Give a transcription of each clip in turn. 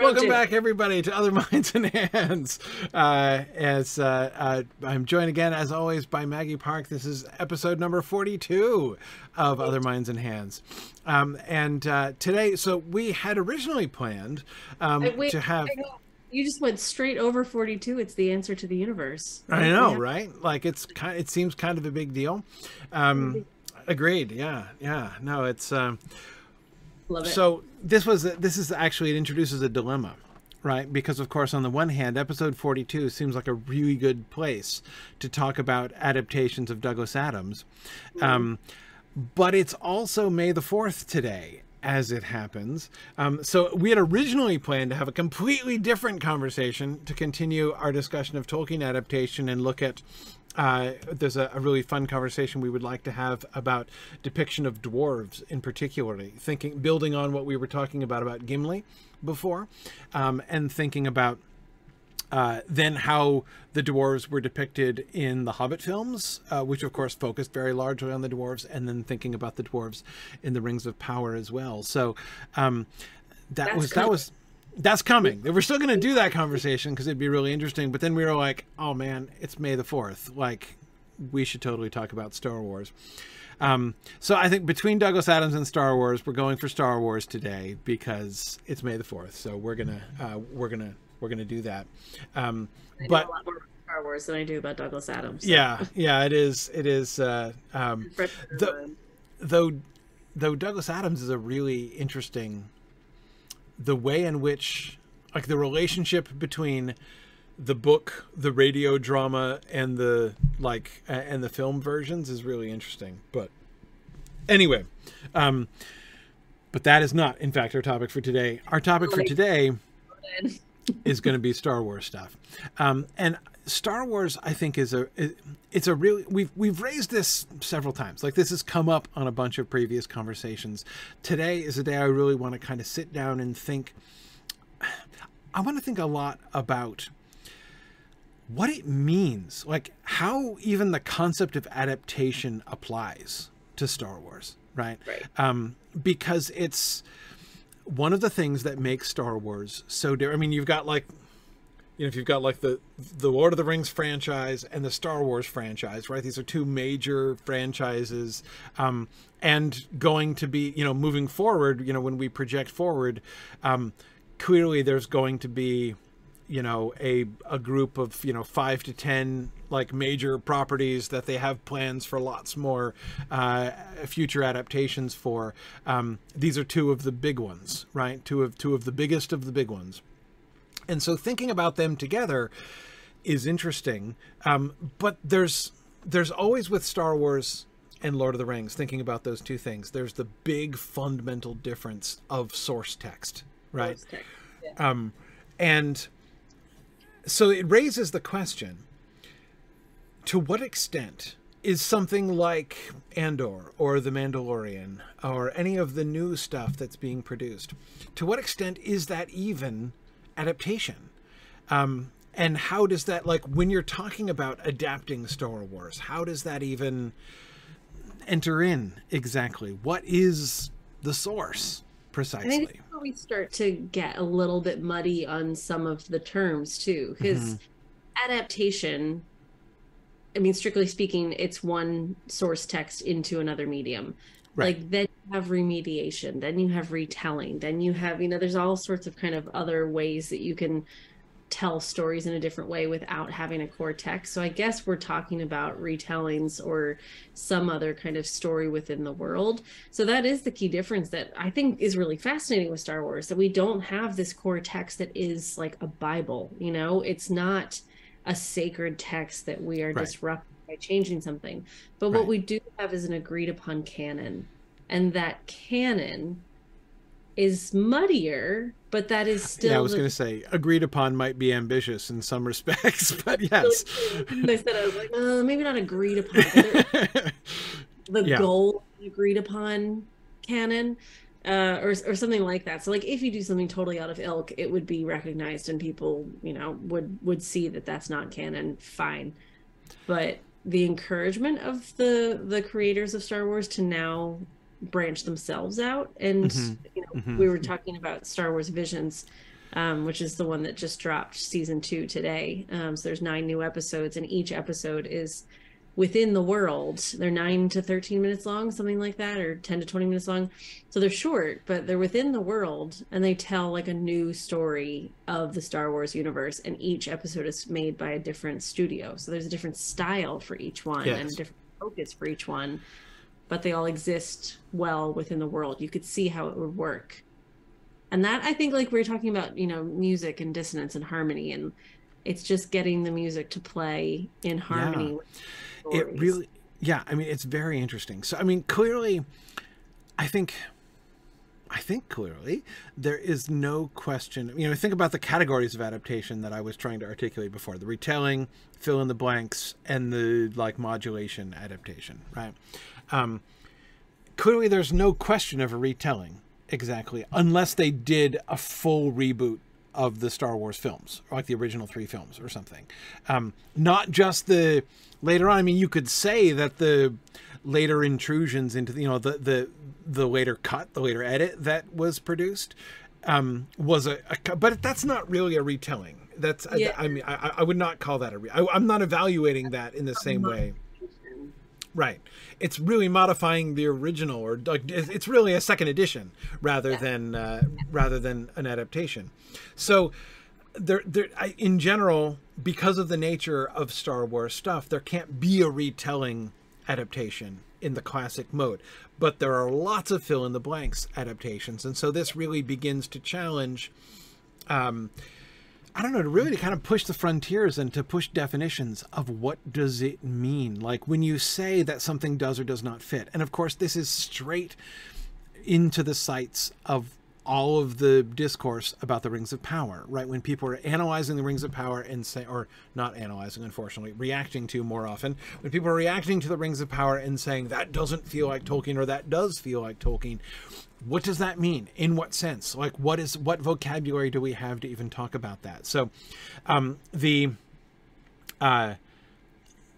Welcome back, everybody, to Other Minds and Hands. Uh, as uh, uh, I'm joined again, as always, by Maggie Parke. This is episode number 42 of Other Minds and Hands. Um, and uh, today, so we had originally planned um, wait, to have. You just went straight over 42. It's the answer to the universe. I know, yeah. right? Like it's kind. It seems kind of a big deal. Um, agreed. Yeah, yeah. No, it's. Love it. So this was this is actually it introduces a dilemma, right? Because of course, on the one hand, episode forty-two seems like a really good place to talk about adaptations of Douglas Adams, mm-hmm. um, but it's also May the Fourth today, as it happens. Um, so we had originally planned to have a completely different conversation to continue our discussion of Tolkien adaptation and look at uh, there's a, a, really fun conversation we would like to have about depiction of dwarves in particularly thinking building on what we were talking about about gimli before um, and thinking about uh, then how the dwarves were depicted in the Hobbit films, uh, which of course focused very largely on the dwarves, and then thinking about the dwarves in the Rings of Power as well. So um, that That's was that was that's coming. We're still going to do that conversation because it'd be really interesting. But then we were like, oh man, it's May the 4th. Like, we should totally talk about Star Wars. Um, so I think between Douglas Adams and Star Wars, we're going for Star Wars today because it's May the 4th. So we're going to, uh, we're going to, we're going to do that. Um, but Star Wars than I do about Douglas Adams. So. Yeah. Yeah, it is. It is, uh, um, the, though, though Douglas Adams is a really interesting the way in which like the relationship between the book, the radio drama, and the like and the film versions is really interesting. But anyway, um, but that is not, in fact, our topic for today. Our topic for today is going to be Star Wars stuff, um, and Star Wars, I think, is a it's a really we've we've raised this several times. Like this has come up on a bunch of previous conversations. Today is a day I really want to kind of sit down and think. I want to think a lot about what it means, like how even the concept of adaptation applies to Star Wars, right? Right. Um, because it's one of the things that makes Star Wars so different. I mean, you've got like you know, if you've got like the the Lord of the Rings franchise and the Star Wars franchise, right? These are two major franchises, um, and going to be, you know, moving forward. You know, when we project forward, um, clearly there's going to be, you know, a a group of you know five to ten like major properties that they have plans for lots more uh, future adaptations for. Um, these are two of the big ones, right? Two of two of the biggest of the big ones. And so thinking about them together is interesting. Um, but there's there's always with Star Wars and Lord of the Rings, thinking about those two things, there's the big fundamental difference of source text, right? Source text. Yeah. Um, and so it raises the question to what extent is something like Andor or The Mandalorian or any of the new stuff that's being produced, to what extent is that even adaptation. Um, and how does that like when you're talking about adapting Star Wars, how does that even enter in exactly? What is the source precisely? I think we start to get a little bit muddy on some of the terms too, because mm-hmm. adaptation. I mean, strictly speaking, it's one source text into another medium. Right. Like then you have remediation, then you have retelling, then you have, you know, there's all sorts of kind of other ways that you can tell stories in a different way without having a core text. So I guess we're talking about retellings or some other kind of story within the world. So that is the key difference that I think is really fascinating with Star Wars that we don't have this core text that is like a Bible, you know, it's not a sacred text that we are right. disrupting by changing something. But right. what we do have is an agreed upon canon. And that canon is muddier, but that is still. Yeah, I was the... going to say agreed upon might be ambitious in some respects, but yes. I said I was like, uh, maybe not agreed upon. the yeah. goal agreed upon canon, uh, or or something like that. So like, if you do something totally out of ilk, it would be recognized, and people, you know, would would see that that's not canon. Fine, but the encouragement of the the creators of Star Wars to now branch themselves out and mm-hmm. you know mm-hmm. we were talking about Star Wars Visions um, which is the one that just dropped season two today. Um, so there's nine new episodes, and each episode is within the world. They're nine to 13 minutes long, something like that, or 10 to 20 minutes long. So they're short, but they're within the world and they tell like a new story of the Star Wars universe. And each episode is made by a different studio. So there's a different style for each one yes. and a different focus for each one, but they all exist well within the world. You could see how it would work. And that I think like we are talking about, you know, music and dissonance and harmony and it's just getting the music to play in harmony yeah stories. It really, yeah. I mean, it's very interesting. So, I mean, clearly, I think. I think clearly there is no question. You know, think about the categories of adaptation that I was trying to articulate before: the retelling, fill in the blanks, and the like modulation adaptation. Right? Um, clearly, there's no question of a retelling exactly, unless they did a full reboot of the Star Wars films, like the original three films or something. Um, not just the later on. I mean, you could say that the later intrusions into the, you know the the the later cut, the later edit that was produced um, was a, a, but that's not really a retelling. That's yeah. I, I, mean I, I would not call that a. Re- I, I'm not evaluating that in the same way. Right. It's really modifying the original, or like it's really a second edition rather yeah. than uh, rather than an adaptation. So there, there, I, in general, because of the nature of Star Wars stuff, there can't be a retelling adaptation in the classic mode. But there are lots of fill in the blanks adaptations, and so this really begins to challenge. Um, I don't know, to really to kind of push the frontiers and to push definitions of what does it mean? Like when you say that something does or does not fit. And of course, this is straight into the sights of all of the discourse about the rings of power, right? When people are analyzing the rings of power and say, or not analyzing, unfortunately, reacting to more often, when people are reacting to the rings of power and saying that doesn't feel like Tolkien or that does feel like Tolkien, what does that mean? In what sense? Like, what is what vocabulary do we have to even talk about that? So, um, the uh,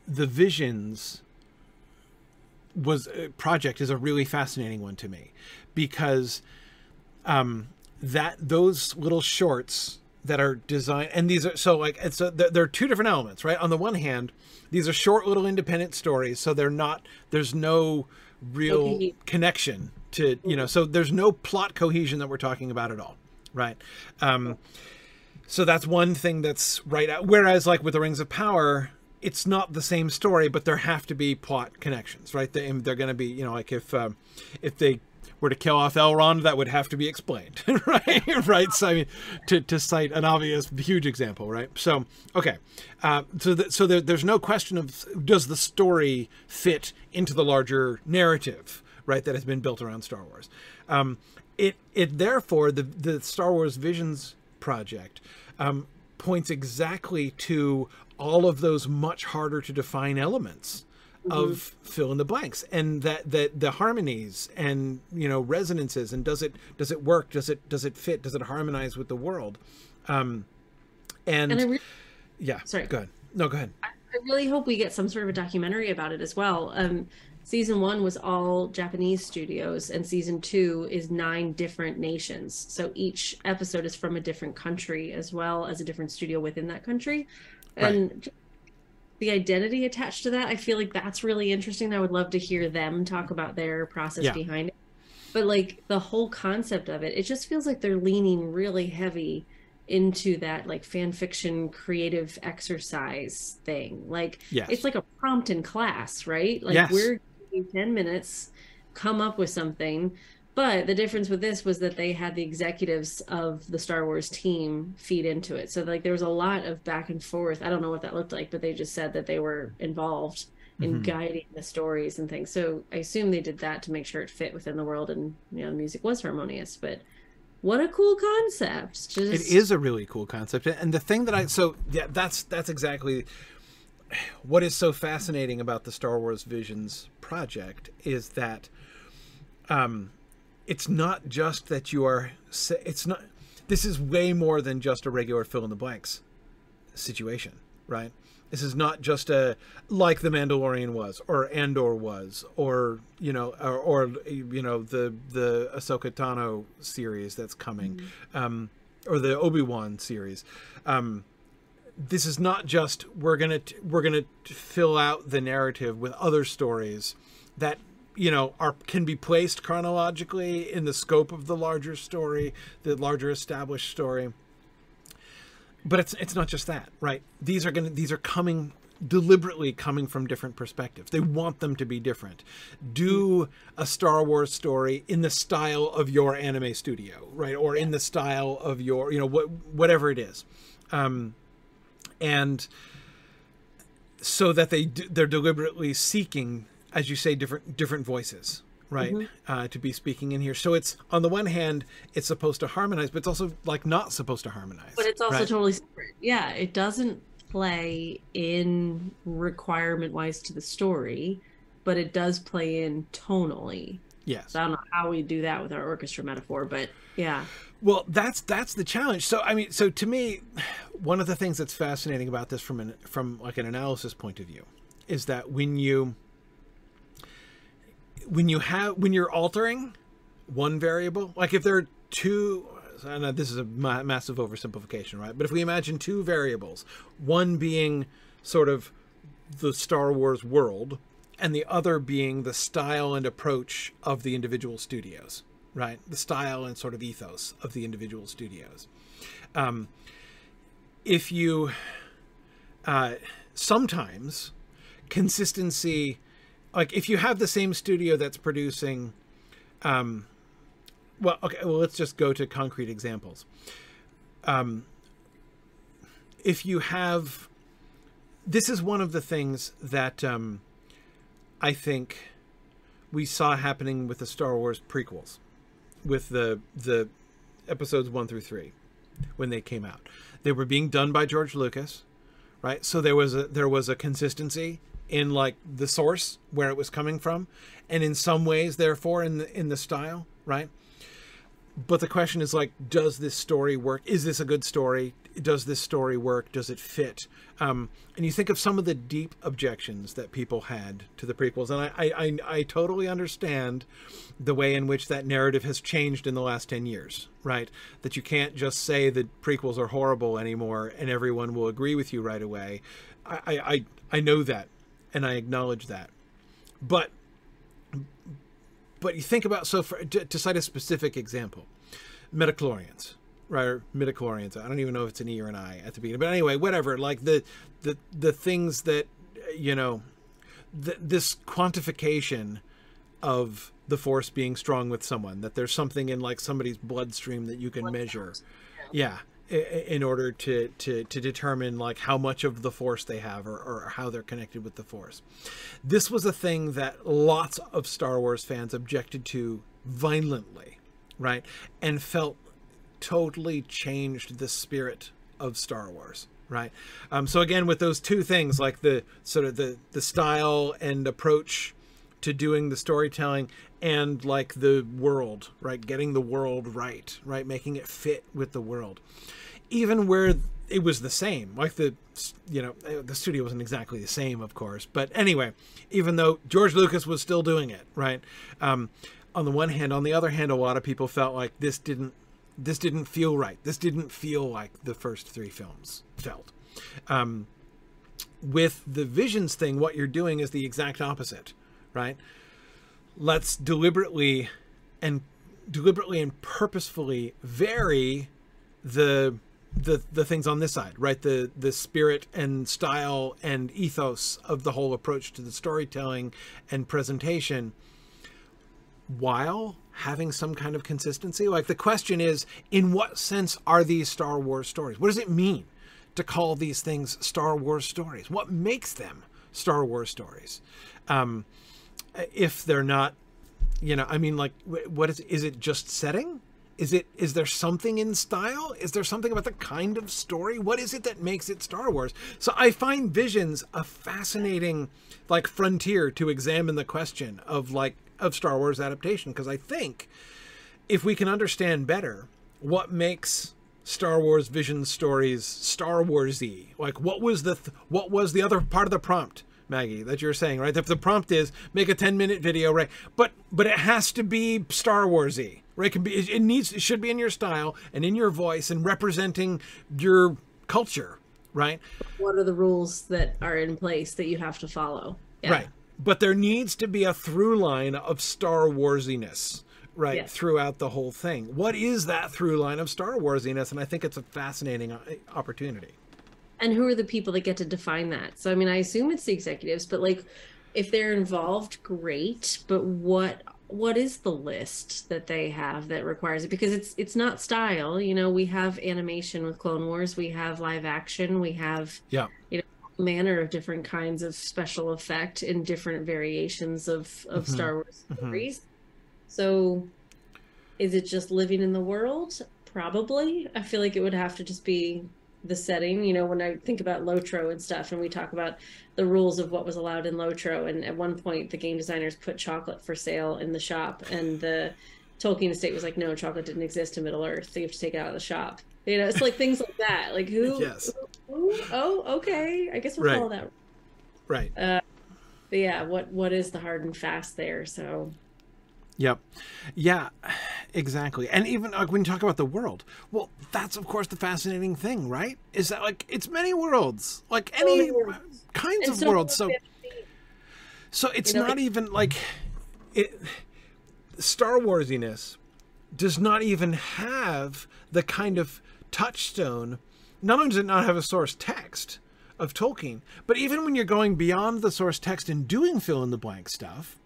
the visions was uh, project is a really fascinating one to me because um, that those little shorts that are designed and these are so like it's a, there are two different elements right? On the one hand these are short little independent stories so they're not there's no real okay. connection to you know so there's no plot cohesion that we're talking about at all right? Um so that's one thing that's right out whereas like with the rings of power it's not the same story but there have to be plot connections right? They, they're going to be you know like if um, if they were to kill off Elrond, that would have to be explained, right? right. So I mean, to, to cite an obvious huge example, right? So okay, uh, so the, so there, there's no question of does the story fit into the larger narrative, right? That has been built around Star Wars. Um, it it therefore the the Star Wars Visions project um, points exactly to all of those much harder to define elements mm-hmm. of fill in the blanks and that that the harmonies and you know resonances and does it does it work? Does it does it fit? Does it harmonize with the world? Um and, and re- yeah sorry. go ahead. No go ahead. I, I really hope we get some sort of a documentary about it as well. Um season one was all Japanese studios, and season two is nine different nations. So each episode is from a different country as well as a different studio within that country. And right the identity attached to that i feel like that's really interesting i would love to hear them talk about their process yeah. behind it but like the whole concept of it it just feels like they're leaning really heavy into that like fan fiction creative exercise thing like yes. it's like a prompt in class right like yes. we're 10 minutes come up with something but the difference with this was that they had the executives of the Star Wars team feed into it. So like there was a lot of back and forth. I don't know what that looked like, but they just said that they were involved in mm-hmm. guiding the stories and things. So I assume they did that to make sure it fit within the world and you know the music was harmonious. But what a cool concept. Just... It is a really cool concept. And the thing that I so yeah, that's that's exactly what is so fascinating about the Star Wars Visions project is that um it's not just that you are it's not this is way more than just a regular fill in the blanks situation right this is not just a like the mandalorian was or andor was or you know or, or you know the the ahsoka tano series that's coming mm-hmm. um or the Obi Wan series. Um, this is not just we're gonna we're gonna fill out the narrative with other stories that you know are can be placed chronologically in the scope of the larger story, the larger established story. But it's it's not just that, right? These are gonna these are coming deliberately coming from different perspectives. They want them to be different. Do a Star Wars story in the style of your anime studio, right? Or in the style of your, you know, what whatever it is. Um, and so that they they're deliberately seeking as you say different different voices right mm-hmm. uh, to be speaking in here so it's on the one hand it's supposed to harmonize but it's also like not supposed to harmonize but it's also right? totally separate yeah it doesn't play in requirement wise to the story but it does play in tonally yes so i don't know how we do that with our orchestra metaphor but yeah well, that's that's the challenge. So I mean, so to me, one of the things that's fascinating about this from an from like an analysis point of view is that when you when you have when you're altering one variable, like if there are two I know this is a ma- massive oversimplification, right? But if we imagine two variables, one being sort of the Star Wars world and the other being the style and approach of the individual studios right? The style and sort of ethos of the individual studios. Um, if you uh, sometimes consistency, like if you have the same studio that's producing, um, well, okay, well, let's just go to concrete examples. Um, if you have, this is one of the things that um, I think we saw happening with the Star Wars prequels with the the episodes one through three when they came out. They were being done by George Lucas, right? So there was a there was a consistency in like the source where it was coming from, and in some ways, therefore, in the in the style, right? But the question is like, does this story work? Is this a good story? does this story work? Does it fit? Um, and you think of some of the deep objections that people had to the prequels, and I, I, I totally understand the way in which that narrative has changed in the last 10 years, right? That you can't just say that prequels are horrible anymore and everyone will agree with you right away. I, I, I know that, and I acknowledge that. But but you think about so for, to, to cite a specific example, Metachlorians right? midichlorians. I don't even know if it's an E or an I at the beginning, but anyway, whatever. Like the the the things that you know, th- this quantification of the force being strong with someone that there's something in like somebody's bloodstream that you can Blood measure yeah, in order to, to to determine like how much of the force they have or, or how they're connected with the force. This was a thing that lots of star wars fans objected to violently right and felt totally changed the spirit of Star Wars right? Um, so again with those two things like the sort of the the style and approach to doing the storytelling and like the world right getting the world right right making it fit with the world even where it was the same like the you know eh, the studio wasn't exactly the same of course but anyway even though george lucas was still doing it right um, on the one hand on the other hand a lot of people felt like this didn't this didn't feel right. This didn't feel like the first three films felt. Um, with the visions thing, what you're doing is the exact opposite, right? Let's deliberately and deliberately and purposefully vary the the the things on this side, right? The the spirit and style and ethos of the whole approach to the storytelling and presentation while having some kind of consistency? Like the question is, in what sense are these Star Wars stories? What does it mean to call these things Star Wars stories? What makes them Star Wars stories? Um, if they're not, you know, I mean, like, what is is it? Just setting? Is it is there something in style? Is there something about the kind of story? What is it that makes it Star Wars? So I find Visions a fascinating like frontier to examine the question of like of Star Wars adaptation because I think if we can understand better what makes Star Wars vision stories Star Warsy, like what was the th- what was the other part of the prompt, Maggie, that you're saying, right? If the prompt is make a 10 minute video, right? But but it has to be Star Warsy, right? It can be. It needs. It should be in your style and in your voice and representing your culture, right? What are the rules that are in place that you have to follow? Yeah. Right. But there needs to be a through line of Star Warsiness, right, yes. throughout the whole thing. What is that through line of Star Warsiness? And I think it's a fascinating uh, opportunity. And who are the people that get to define that? So, I mean, I assume it's the executives, but like, if they're involved, great. But what what is the list that they have that requires it? Because it's it's not style you know we have animation with clone wars we have live action we have yeah. you know manner of different kinds of special effect in different variations of of mm-hmm. star wars stories mm-hmm. so is it just living in the world? Probably. I feel like it would have to just be the setting you know when i think about lotro and stuff and we talk about the rules of what was allowed in lotro and at one point the game designers put chocolate for sale in the shop and the tolkien estate was like no chocolate didn't exist in middle earth. So you have to take it out of the shop. You know it's like things like that. Like who, yes. who? Oh okay. I guess we'll right. follow that. Right. Uh, but yeah what what is the hard and fast there? So Yep. Yeah, exactly. And even like when you talk about the world, well, that's of course the fascinating thing, right? Is that like it's many worlds, like any worlds. kinds and of so worlds. So, so it's you know, not even like it. Star Warsiness does not even have the kind of touchstone. Not only does it not have a source text of Tolkien, but even when you're going beyond the source text and doing fill in the blank stuff,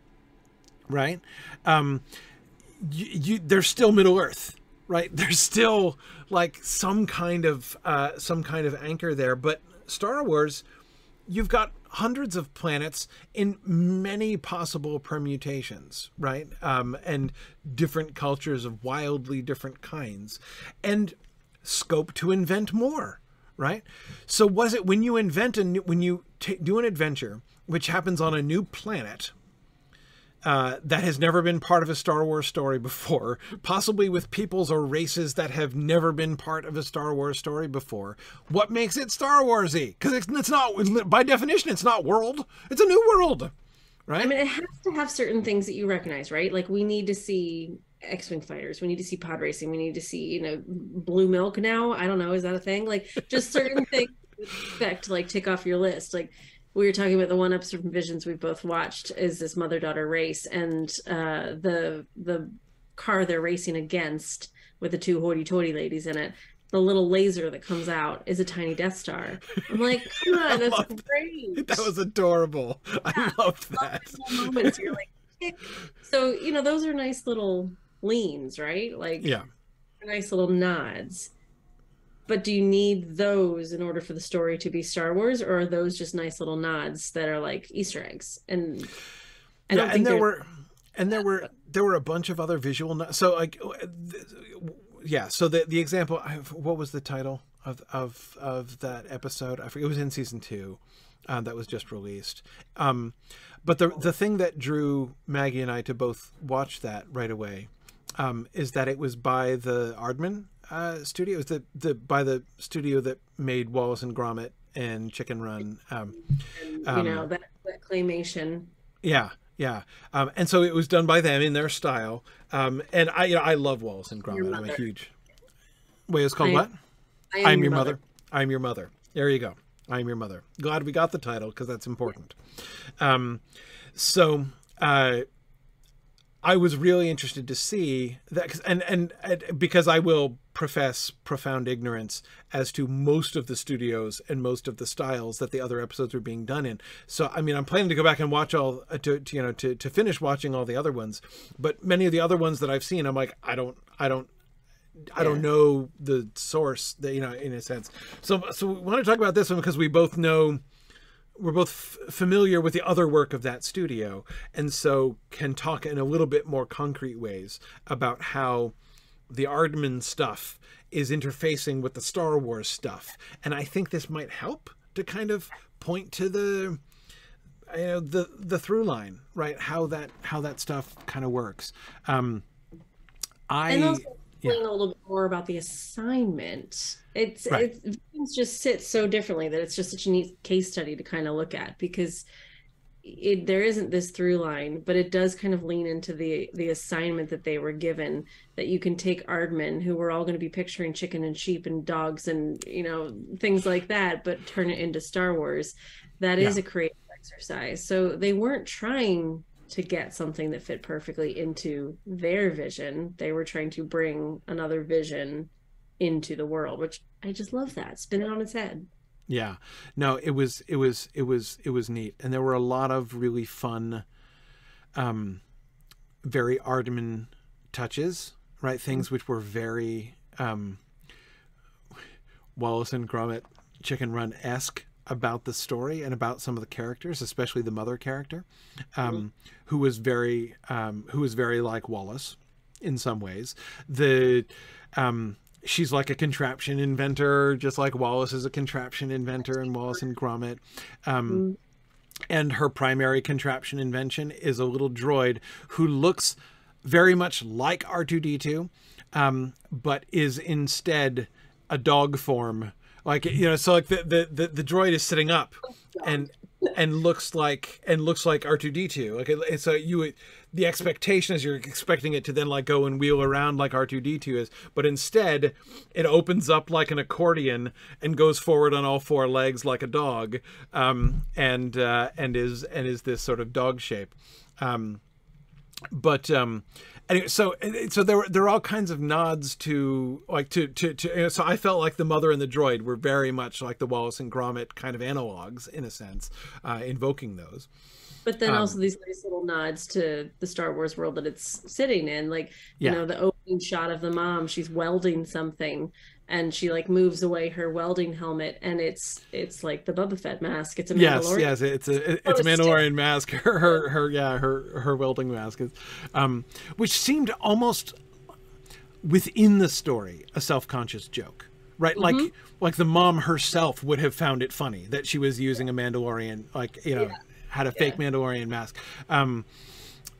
right? Um, you, you, there's still Middle Earth, right? There's still like some kind of uh, some kind of anchor there. But Star Wars, you've got hundreds of planets in many possible permutations, right? Um, and different cultures of wildly different kinds, and scope to invent more, right? So was it when you invent a new, when you t- do an adventure which happens on a new planet, uh, that has never been part of a Star Wars story before, possibly with peoples or races that have never been part of a Star Wars story before. What makes it Star Warsy? Because it's, it's not, by definition, it's not world. It's a new world, right? I mean, it has to have certain things that you recognize, right? Like we need to see X-wing fighters. We need to see pod racing. We need to see, you know, blue milk now. I don't know, is that a thing? Like just certain things expect like tick off your list. Like we were talking about the one episode from Visions we've both watched is this mother daughter race, and uh, the the car they're racing against with the two hoity toity ladies in it. The little laser that comes out is a tiny Death Star. I'm like, come on, that's great. That was adorable. Yeah, I loved that. Moments. You're like, Kick. so you know, those are nice little leans, right? Like, yeah, nice little nods but do you need those in order for the story to be Star Wars, or are those just nice little nods that are like Easter eggs? And I yeah, and there were, and there were there were a bunch of other visual. No- so like, yeah. So the the example, what was the title of of of that episode? I forget. It was in season two. Uh, that was just released. Um, but the the thing that drew Maggie and I to both watch that right away um, is that it was by the Aardman uh, studio. It the, the by the studio that made Wallace and Gromit and Chicken Run. Um, and, um, you know that, that, claymation. Yeah, yeah. Um, and so it was done by them in their style. Um, and I, you know, I love Wallace and Gromit. I'm a huge. Wait, it's called I, what? I am, I am your mother. mother. I'm your mother. There you go. I'm your mother. Glad we got the title because that's important. Um, so uh, I was really interested to see that, and, and, and because I will profess profound ignorance as to most of the studios and most of the styles that the other episodes were being done in. So, I mean, I'm planning to go back and watch all uh, to, to you know to to finish watching all the other ones, but many of the other ones that I've seen, I'm like, I don't, I don't. I don't know the source that you know in a sense. So so we want to talk about this one because we both know we're both f- familiar with the other work of that studio and so can talk in a little bit more concrete ways about how the Aardman stuff is interfacing with the Star Wars stuff. And I think this might help to kind of point to the you know the the through line, right? How that how that stuff kind of works. Um I and also yeah. a little bit more about the assignment it's right. it's things just sit so differently that it's just such a neat case study to kind of look at because it, there isn't this through line, but it does kind of lean into the the assignment that they were given that you can take Aardman, who we're all going to be picturing chicken and sheep and dogs and you know things like that, but turn it into Star Wars. That is yeah. a creative exercise. So they weren't trying to get something that fit perfectly into their vision. They were trying to bring another vision into the world, which I just love that. Spin it on its head. Yeah. No, it was it was it was it was neat. And there were a lot of really fun um very Aardman touches, right? Things which were very um Wallace and Gromit Chicken Run esque about the story and about some of the characters, especially the mother character, um, mm-hmm. who was very um, who was very like Wallace in some ways. The um, she's like a contraption inventor, just like Wallace is a contraption inventor and Wallace and Gromit. Um, mm-hmm. And her primary contraption invention is a little droid who looks very much like R2D2, um, but is instead a dog form. Like you know, so like the the the, the droid is sitting up, and and looks like and looks like R2D2. Like and so you the expectation is you're expecting it to then like go and wheel around like R2D2 is, but instead it opens up like an accordion and goes forward on all four legs like a dog, um, and uh, and is and is this sort of dog shape. Um, but um, anyway, so so there were there are all kinds of nods to like to to, to you know, so I felt like the mother and the droid were very much like the Wallace and Gromit kind of analogs in a sense, uh, invoking those. But then um, also these nice little nods to the Star Wars world that it's sitting in, like you yeah. know the opening shot of the mom, she's welding something, and she like moves away her welding helmet, and it's it's like the Boba Fett mask. It's a Mandalorian. yes, yes, it's a it's a Mandalorian mask. Her, her her yeah her her welding mask is, um, which seemed almost within the story a self conscious joke right mm-hmm. like like the mom herself would have found it funny that she was using a mandalorian like you know yeah had a yeah. fake Mandalorian mask. Um,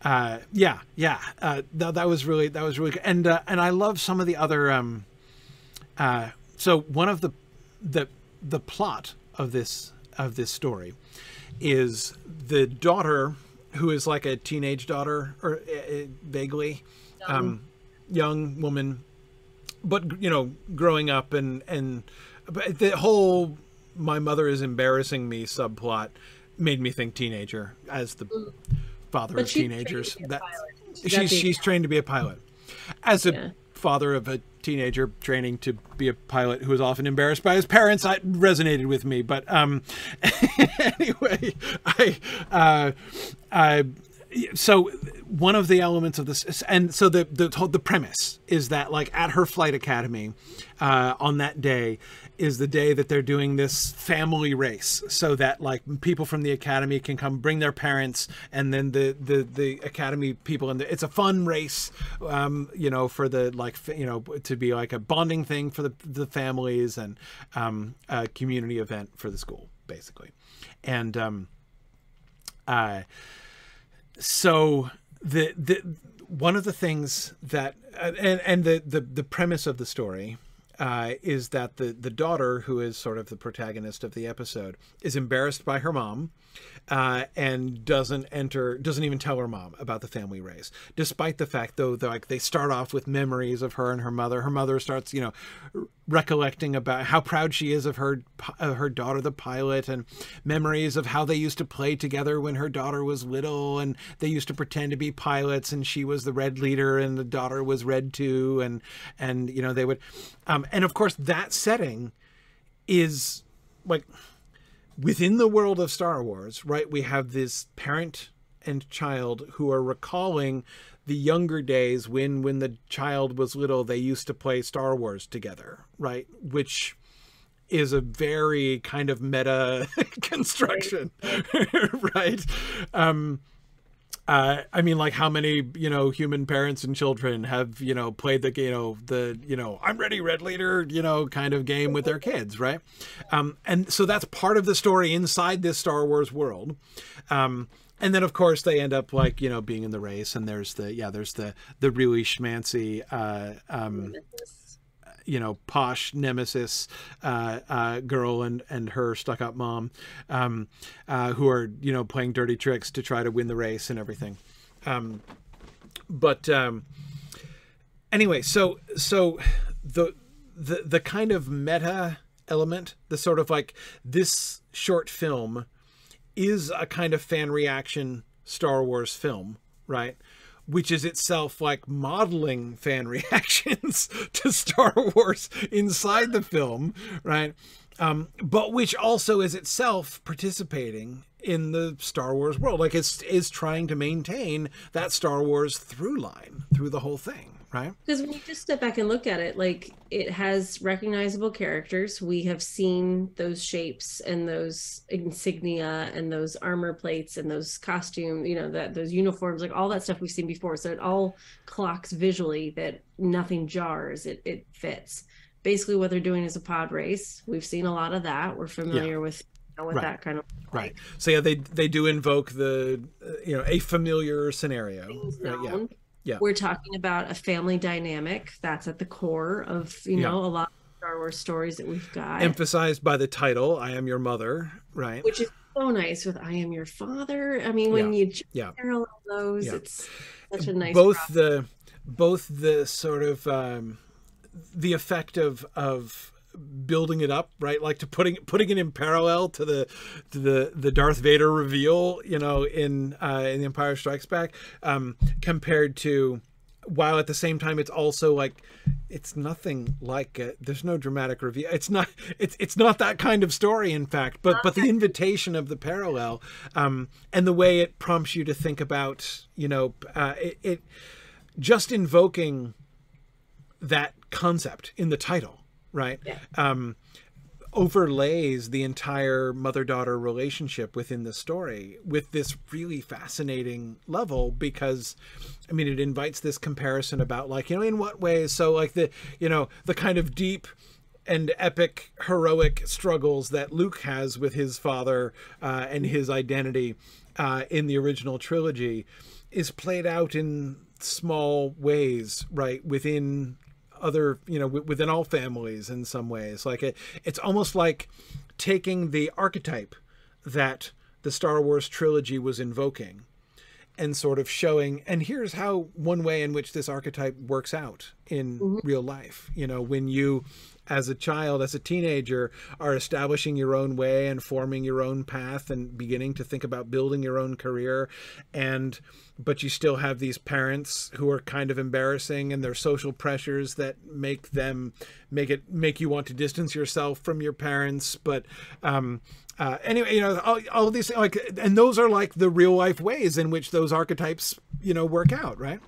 uh, yeah, yeah, uh, that, that was really that was really good. and uh, and I love some of the other. Um, uh, so one of the the the plot of this of this story is the daughter who is like a teenage daughter or uh, vaguely young. Um, young woman, but you know, growing up and and the whole my mother is embarrassing me subplot made me think teenager as the mm. father but of teenagers. That she's she's trained to be a pilot. As a yeah. father of a teenager training to be a pilot who is often embarrassed by his parents, that resonated with me. But um, anyway, I uh, I so one of the elements of this and so the the the premise is that like at her flight academy uh, on that day is the day that they're doing this family race so that like people from the academy can come bring their parents and then the the the academy people and it's a fun race um you know for the like you know to be like a bonding thing for the the families and um a community event for the school basically. And um uh so the the one of the things that uh, and and the the the premise of the story uh, is that the the daughter, who is sort of the protagonist of the episode, is embarrassed by her mom, uh, and doesn't enter, doesn't even tell her mom about the family race. Despite the fact, though, that like they start off with memories of her and her mother. Her mother starts, you know, recollecting about how proud she is of her of her daughter, the pilot, and memories of how they used to play together when her daughter was little, and they used to pretend to be pilots, and she was the red leader, and the daughter was red too, and and you know they would um, and of course, that setting is like within the world of Star Wars, right? We have this parent and child who are recalling the younger days when when the child was little they used to play Star Wars together, right? Which is a very kind of meta construction, right? Um, uh, I mean, like how many you know human parents and children have you know played the you know the you know I'm ready red leader you know kind of game with their kids, right? Um, and so that's part of the story inside this Star Wars world. Um, and then of course they end up like you know being in the race, and there's the yeah there's the the really schmancy uh, um, you know posh nemesis uh, uh, girl and and her stuck up mom um, uh, who are you know playing dirty tricks to try to win the race and everything um, but um, anyway so so the the the kind of meta element the sort of like this short film is a kind of fan reaction Star Wars film, right? Which is itself like modeling fan reactions to Star Wars inside the film, right? Um, but which also is itself participating in the Star Wars world. Like it's is trying to maintain that Star Wars through line through the whole thing right? Because when you just step back and look at it, like it has recognizable characters. We have seen those shapes and those insignia and those armor plates and those costume, you know, that those uniforms, like all that stuff we've seen before. So it all clocks visually that nothing jars. It it fits. Basically, what they're doing is a pod race. We've seen a lot of that. We're familiar yeah. with with right. that kind of right. So yeah, they they do invoke the uh, you know a familiar scenario. Right? Yeah yeah. We're talking about a family dynamic that's at the core of, you know, yeah. a lot of Star Wars stories that we've got. Emphasized by the title, I Am Your Mother, right? Which is so nice with I Am Your Father. I mean, when yeah. you yeah. parallel those, it's such a nice both process. the both the sort of um the effect of of building it up right? Like to putting putting it in parallel to the to the the Darth Vader reveal you know in uh in the Empire Strikes Back um compared to while at the same time it's also like it's nothing like it. there's no dramatic reveal. It's not it's it's not that kind of story in fact but but the invitation of the parallel um and the way it prompts you to think about you know uh it, it just invoking that concept in the title right? Yeah. Um, overlays the entire mother-daughter relationship within the story with this really fascinating level because i mean it invites this comparison about like you know in what ways so like the you know the kind of deep and epic heroic struggles that luke has with his father uh, and his identity uh, in the original trilogy is played out in small ways right within other you know w- within all families in some ways like it it's almost like taking the archetype that the Star Wars trilogy was invoking and sort of showing and here's how one way in which this archetype works out in mm-hmm. real life you know when you as a child as a teenager are establishing your own way and forming your own path and beginning to think about building your own career. And but you still have these parents who are kind of embarrassing and their social pressures that make them make it make you want to distance yourself from your parents. But um uh, anyway you know all, all these like and those are like the real life ways in which those archetypes you know work out right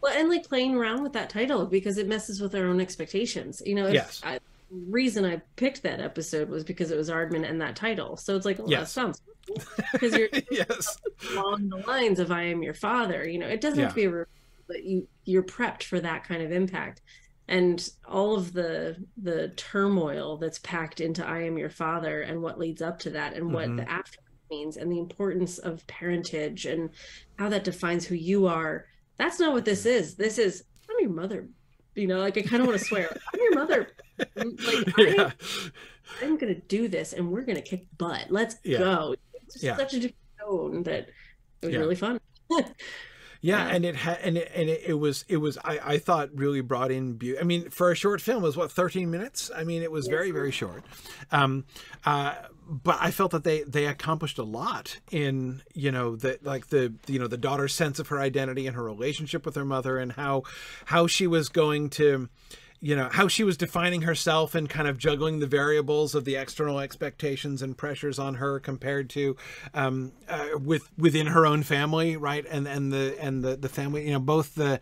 well and like playing around with that title because it messes with our own expectations you know yes. I, reason I picked that episode was because it was Aardman and that title. So it's like, oh, yes. that sounds because you're yes along the lines of I am your father. You know, it doesn't yeah. have to be a but you you're prepped for that kind of impact. And all of the the turmoil that's packed into I am your father and what leads up to that and mm-hmm. what the after means and the importance of parentage and how that defines who you are. That's not what this is. This is I'm your mother. You know, like I kind of want to swear. I'm your mother. Like yeah. I, I'm gonna do this and we're gonna kick butt. Let's yeah. go just yeah. such a different tone that it was yeah. really fun. yeah, yeah, and it had and it, and it, it, was it was I, I thought really brought in beauty. I mean, for a short film, it was what thirteen minutes. I mean, it was very very short. Um, uh, but I felt that they they accomplished a lot in you know the like the you know the daughter's sense of her identity and her relationship with her mother and how how she was going to you know how she was defining herself and kind of juggling the variables of the external expectations and pressures on her compared to um, uh, with within her own family right? And and the and the the family you know both the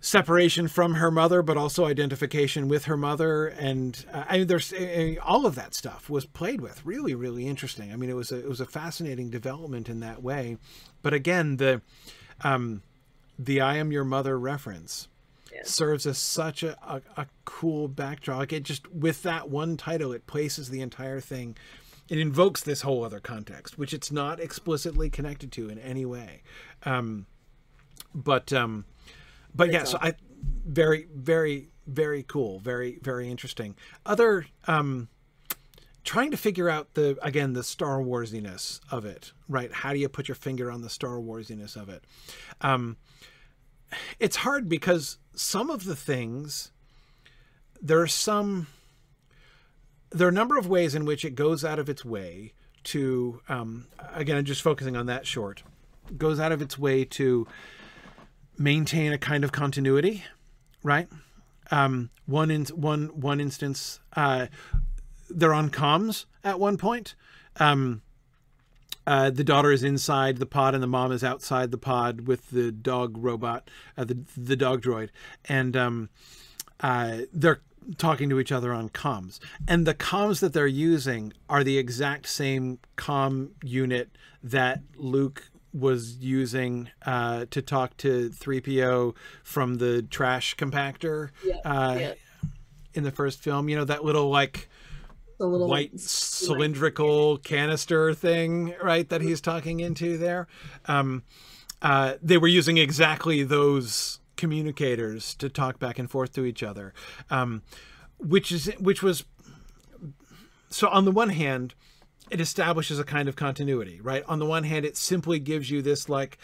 separation from her mother but also identification with her mother and uh, I mean there's uh, all of that stuff was played with really really interesting I mean it was a it was a fascinating development in that way but again the um the I am your mother reference serves as such a, a, a cool backdrop. Like it just with that one title, it places the entire thing. It invokes this whole other context, which it's not explicitly connected to in any way. Um, but um, but yeah, so I very very very cool, very very interesting. Other um, trying to figure out the again the Star Warsiness of it, right? How do you put your finger on the Star Warsiness of it? Um, it's hard because some of the things there are some there are a number of ways in which it goes out of its way to um, again i'm just focusing on that short goes out of its way to maintain a kind of continuity right? Um, one in one one instance uh, they're on comms at one point. Um, uh, the daughter is inside the pod and the mom is outside the pod with the dog robot, uh, the the dog droid, and um, uh, they're talking to each other on comms. And the comms that they're using are the exact same com unit that Luke was using uh, to talk to 3PO from the trash compactor Yeah, uh, yeah. in the first film. You know, that little like little white cylindrical canister thing, right? That he's talking into there. Um, uh, they were using exactly those communicators to talk back and forth to each other, um, which is which was so. On the one hand, it establishes a kind of continuity, right? On the one hand, it simply gives you this like,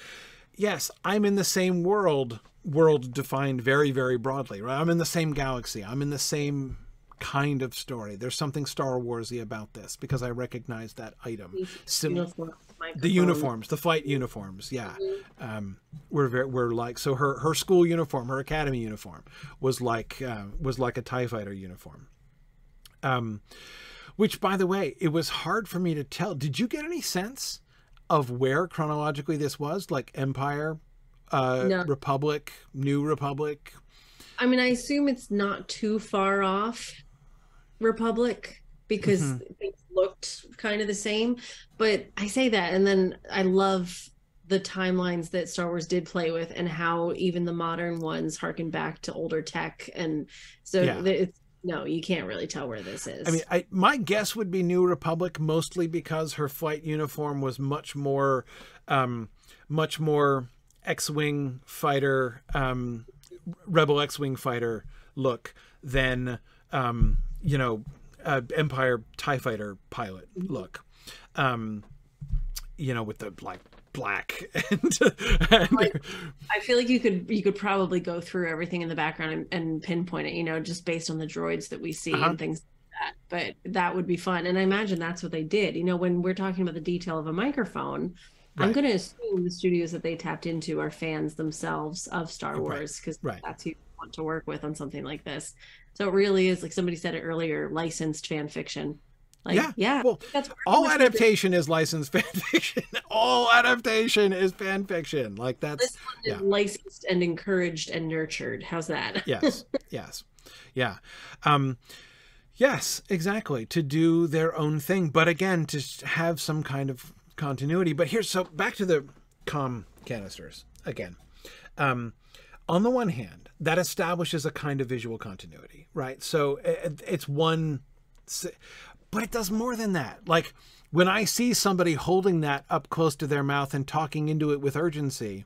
yes, I'm in the same world. World defined very, very broadly, right? I'm in the same galaxy. I'm in the same kind of story. There's something Star Warsy about this because I recognize that item. Sim- the uniforms, the flight uniforms, yeah, um, were very, were like so. Her her school uniform, her academy uniform, was like uh, was like a Tie Fighter uniform. Um, which, by the way, it was hard for me to tell. Did you get any sense of where chronologically this was? Like Empire, uh, No. Republic, New Republic. I mean, I assume it's not too far off Republic because Mm-hmm. things looked kind of the same. But I say that, and then I love the timelines that Star Wars did play with, and how even the modern ones harken back to older tech, and so Yeah. it's no, you can't really tell where this is. I mean, I, my guess would be New Republic, mostly because her flight uniform was much more, um, much more X-wing fighter, um, Rebel X-wing fighter look than, um, you know, uh, Empire Tie Fighter pilot look. Um, you know, with the like black and, and Like- I feel like you could you could probably go through everything in the background and, and pinpoint it, you know, just based on the droids that we see Uh-huh. and things like that. But that would be fun. And I imagine that's what they did. You know, when we're talking about the detail of a microphone, I'm going to assume the studios that they tapped into are fans themselves of Star Wars because Right. that's who you want to work with on something like this. So it really is like somebody said it earlier, licensed fan fiction. Like, Yeah, yeah, well, that's all pretty much what it- adaptation is licensed fan fiction. all adaptation is fan fiction. Like that's yeah. is licensed and encouraged and nurtured. How's that? yes yes yeah um yes exactly to do their own thing but again to have some kind of continuity but here's so back to the com canisters again um on the one hand that establishes a kind of visual continuity right so i- i- it's one but it does more than that like when i see somebody holding that up close to their mouth and talking into it with urgency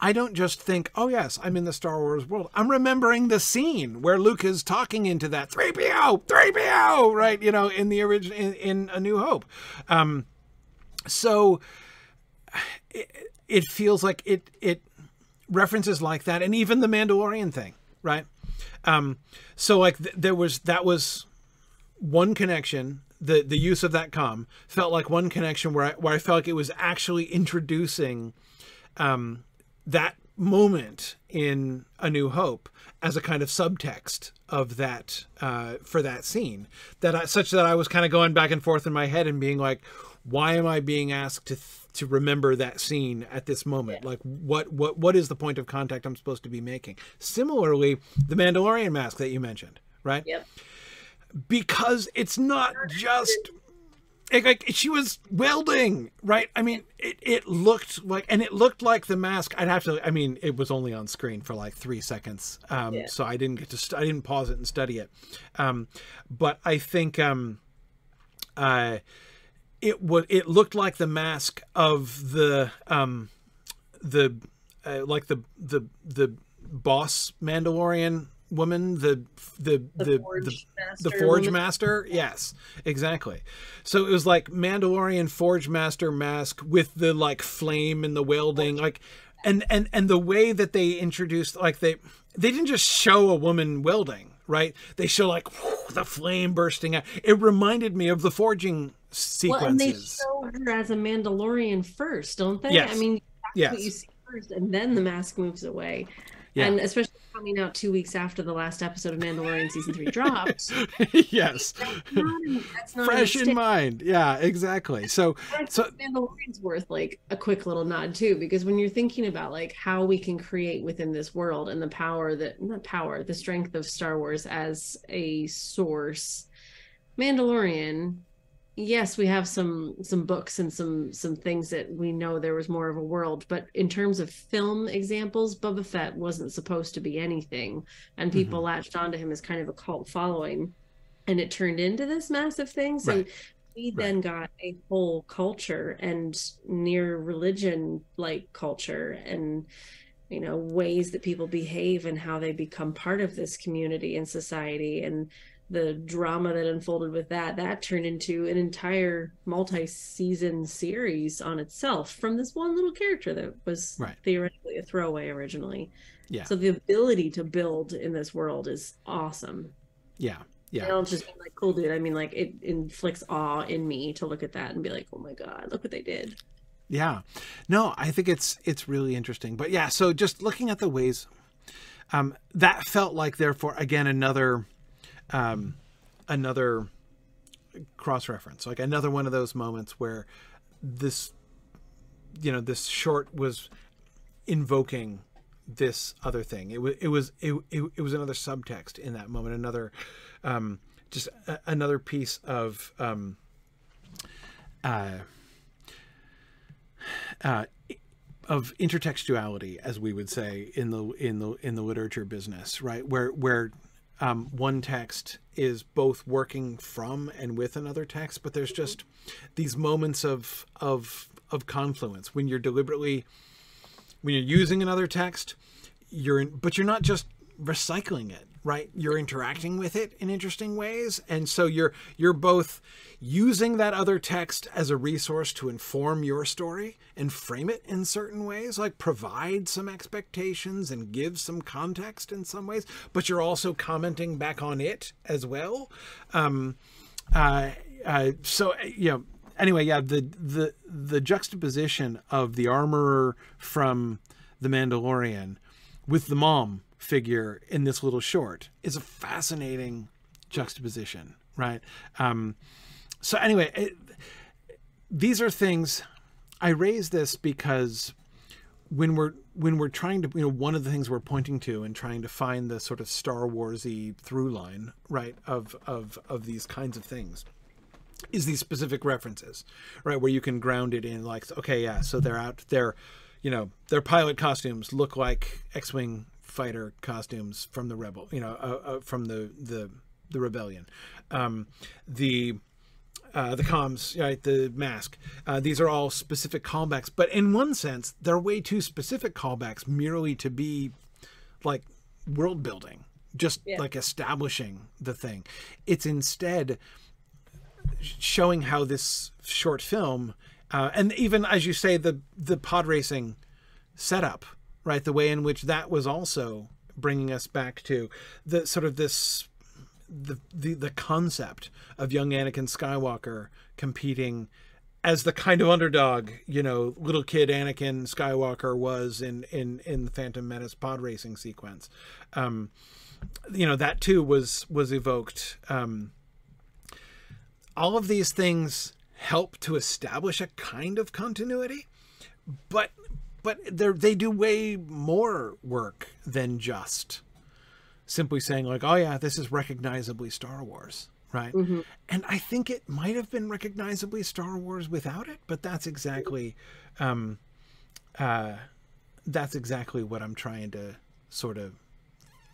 I don't just think, oh, yes, I'm in the Star Wars world. I'm remembering the scene where Luke is talking into that 3PO, 3PO, right? You know, in the original, in, in A New Hope. Um, so it, it feels like it, it references like that, and even the Mandalorian thing, right? Um, so like th- there was, that was one connection. The, the use of that com felt like one connection where I, where I felt like it was actually introducing um, that moment in A New Hope as a kind of subtext of that uh, for that scene that I, such that I was kind of going back and forth in my head and being like, why am I being asked to th- to remember that scene at this moment? Like, what what what is the point of contact I'm supposed to be making? Similarly, the Mandalorian mask that you mentioned, right? Yep. Because it's not just it, like she was welding, right? I mean, it, it looked like, and it looked like the mask. I'd have to. I mean, it was only on screen for like three seconds, um, Yeah. so I didn't get to. St- I didn't pause it and study it. Um, but I think um, uh, it was. It looked like the mask of the um, the uh, like the the the boss Mandalorian woman, the the the the, Forge the, Master Forge. Master. Yes, exactly. So it was like Mandalorian Forge Master mask with the like flame and the welding, like, and and and the way that they introduced, like they they didn't just show a woman welding, right? They show like the flame bursting out. It reminded me of the forging sequences. Well, and they show her as a Mandalorian first, don't they? Yes. I mean, that's Yes. what you see first, and then the mask moves away. Yeah. And especially coming out two weeks after the last episode of Mandalorian season three dropped. yes, not that's not fresh in mind. Yeah, exactly. So so Mandalorian's worth like a quick little nod too, because when you're thinking about like how we can create within this world and the power that not power, the strength of Star Wars as a source, Mandalorian, yes, we have some some books and some some things that we know there was more of a world, but in terms of film examples, Boba Fett wasn't supposed to be anything, and people mm-hmm. latched onto him as kind of a cult following, and it turned into this massive thing. So Right. we then got a whole culture and near religion like culture and you know ways that people behave and how they become part of this community and society and the drama that unfolded with that that turned into an entire multi-season series on itself from this one little character that was Right. theoretically a throwaway originally Yeah. so the ability to build in this world is awesome yeah, I yeah, don't just mean like cool dude. I mean like it inflicts awe in me to look at that and be like, oh my god, look what they did. yeah. No, I think it's it's really interesting. But yeah, so just looking at the ways um, that felt like, therefore, again another um, another cross reference, like another one of those moments where this you know this short was invoking this other thing. It was it was it, it, it was another subtext in that moment, another um, just a, another piece of um, uh, uh, of intertextuality, as we would say in the in the in the literature business, right? Where where um, one text is both working from and with another text, but there's just these moments of of of confluence. When you're deliberately when you're using another text, you're in, but you're not just recycling it, right? You're interacting with it in interesting ways, and so you're you're both using that other text as a resource to inform your story and frame it in certain ways, like provide some expectations and give some context in some ways, but you're also commenting back on it as well. Um, uh, uh, so uh, you know anyway yeah the the the juxtaposition of the armorer from the mandalorian with the mom figure in this little short is a fascinating juxtaposition right? Um so anyway it, these are things i raise this because when we're when we're trying to you know one of the things we're pointing to and trying to find the sort of star warsy through line right of of of these kinds of things is these specific references right where you can ground it in like okay yeah so they're out there you know their pilot costumes look like x-wing fighter costumes from the rebel you know uh, uh, from the the the rebellion um the uh, the comms, right? The mask. Uh, these are all specific callbacks, but in one sense, they're way too specific callbacks merely to be like world building, just Yeah. like establishing the thing. It's instead showing how this short film, uh, and even as you say, the the pod racing setup, right? The way in which that was also bringing us back to the sort of this the the, the concept of young Anakin Skywalker competing as the kind of underdog, you know, little kid Anakin Skywalker was in in in the Phantom Menace pod racing sequence. Um, you know that too was was evoked. Um, all of these things help to establish a kind of continuity, but but they they do way more work than just simply saying like, oh yeah, this is recognizably Star Wars, right? And I think it might have been recognizably Star Wars without it, but that's exactly, um, uh, that's exactly what I'm trying to sort of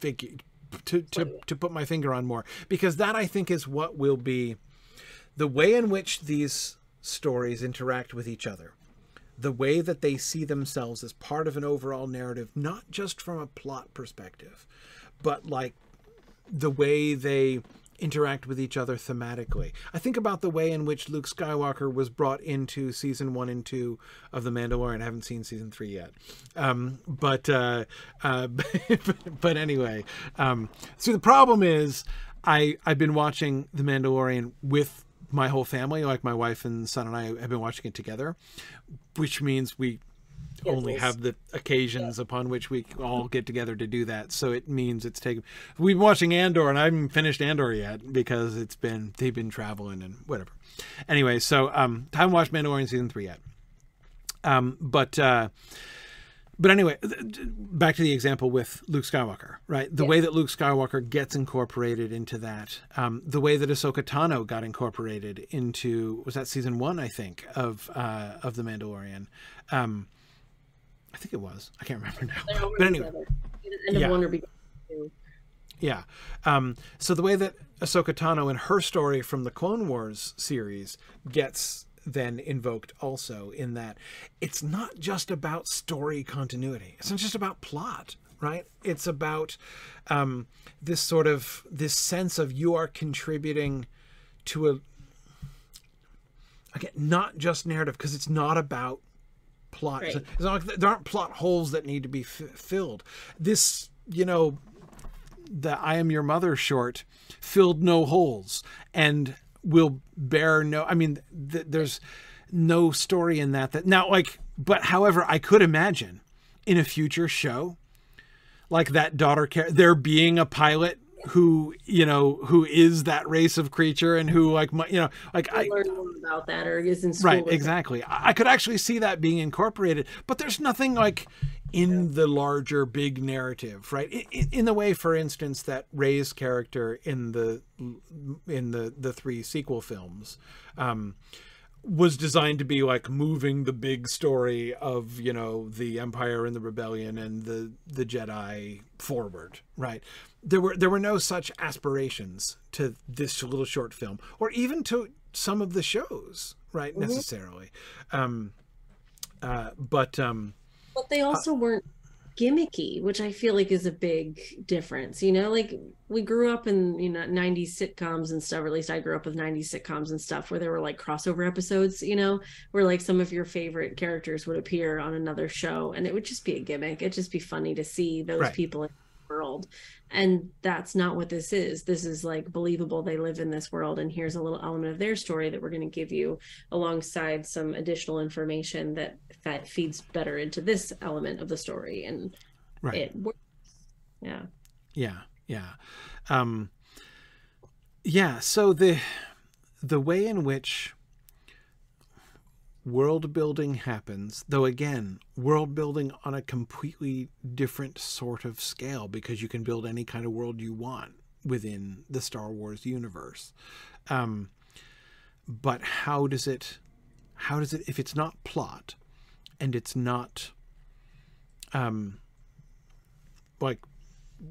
figure to to to put my finger on more. Because that I think is what will be the way in which these stories interact with each other the way that they see themselves as part of an overall narrative, not just from a plot perspective, but like the way they interact with each other thematically. I think about the way in which Luke Skywalker was brought into season one and two of The Mandalorian. I haven't seen season three yet, um, but uh, uh, but anyway. Um, so the problem is, I I've been watching The Mandalorian with my whole family, like my wife and son and I have been watching it together, which means we only have the occasions yeah. upon which we all get together to do that. So it means it's taken. We've been watching Andor, and I haven't finished Andor yet because it's been they've been traveling and whatever. Anyway, so um, haven't watched Mandalorian season three yet. Um, but uh, but anyway, back to the example with Luke Skywalker, right? The yeah. way that Luke Skywalker gets incorporated into that, um, the way that Ahsoka Tano got incorporated into was that season one, I think, of uh, of the Mandalorian. Um, I think it was. I can't remember now. But anyway, yeah. Yeah. Um, so the way that Ahsoka Tano and her story from the Clone Wars series gets then invoked also in that it's not just about story continuity. It's not just about plot, right? It's about um, this sort of this sense of you are contributing to a again not just narrative because it's not about plot. Right. It's not like there aren't plot holes that need to be f- filled. This, you know, the I Am Your Mother short filled no holes and will bear no. I mean, th- there's no story in that that now like. But however, I could imagine in a future show like that daughter care there being a pilot who you know who is that race of creature and who like might you know like I learn about that or is in school right exactly I, I could actually see that being incorporated but there's nothing like in the larger big narrative right? In, in, the way for instance that Rey's character in the in the the three sequel films um was designed to be like moving the big story of you know the empire and the rebellion and the the jedi forward right? There were there were no such aspirations to this little short film or even to some of the shows right mm-hmm. necessarily. Um uh but um but they also uh, weren't gimmicky, which I feel like is a big difference. You know, like we grew up in, you know, 90s sitcoms and stuff, or at least I grew up with 90s sitcoms and stuff where there were like crossover episodes, you know, where like some of your favorite characters would appear on another show and it would just be a gimmick. It'd just be funny to see those right. people world. And that's not what this is. This is like believable. They live in this world, and here's a little element of their story that we're going to give you alongside some additional information that that feeds better into this element of the story. And right. it works. Yeah. Yeah. Yeah. Um, yeah. So the the way in which world building happens, though again, world building on a completely different sort of scale because you can build any kind of world you want within the Star Wars universe. Um, but how does it, how does it, if it's not plot and it's not, um, like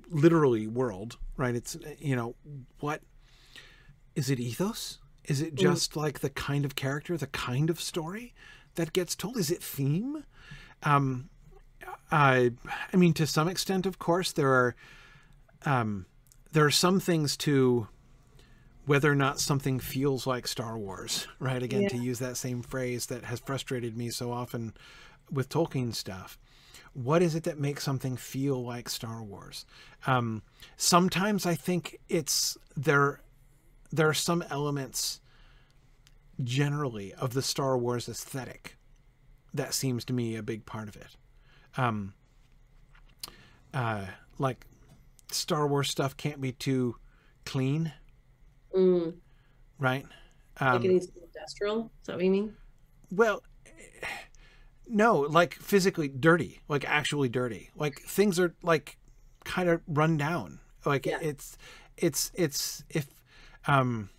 literally world, right? It's, you know, what is it ethos? Is it mm. just mm. like the kind of character, the kind of story that gets told? Is it theme? Um, I, I mean, to some extent, of course, there are, um, there are some things to whether or not something feels like Star Wars, right? Again, yeah. to use that same phrase that has frustrated me so often with Tolkien stuff. What is it that makes something feel like Star Wars? Um, sometimes I think it's there there are some elements generally of the Star Wars aesthetic that seems to me a big part of it. Um, uh, like Star Wars stuff can't be too clean, mm. right? Um, like it needs to be industrial. Is that what you mean? Well, no, like physically dirty, like actually dirty. Like things are like kind of run down. Like yeah. it's, it's, it's if um,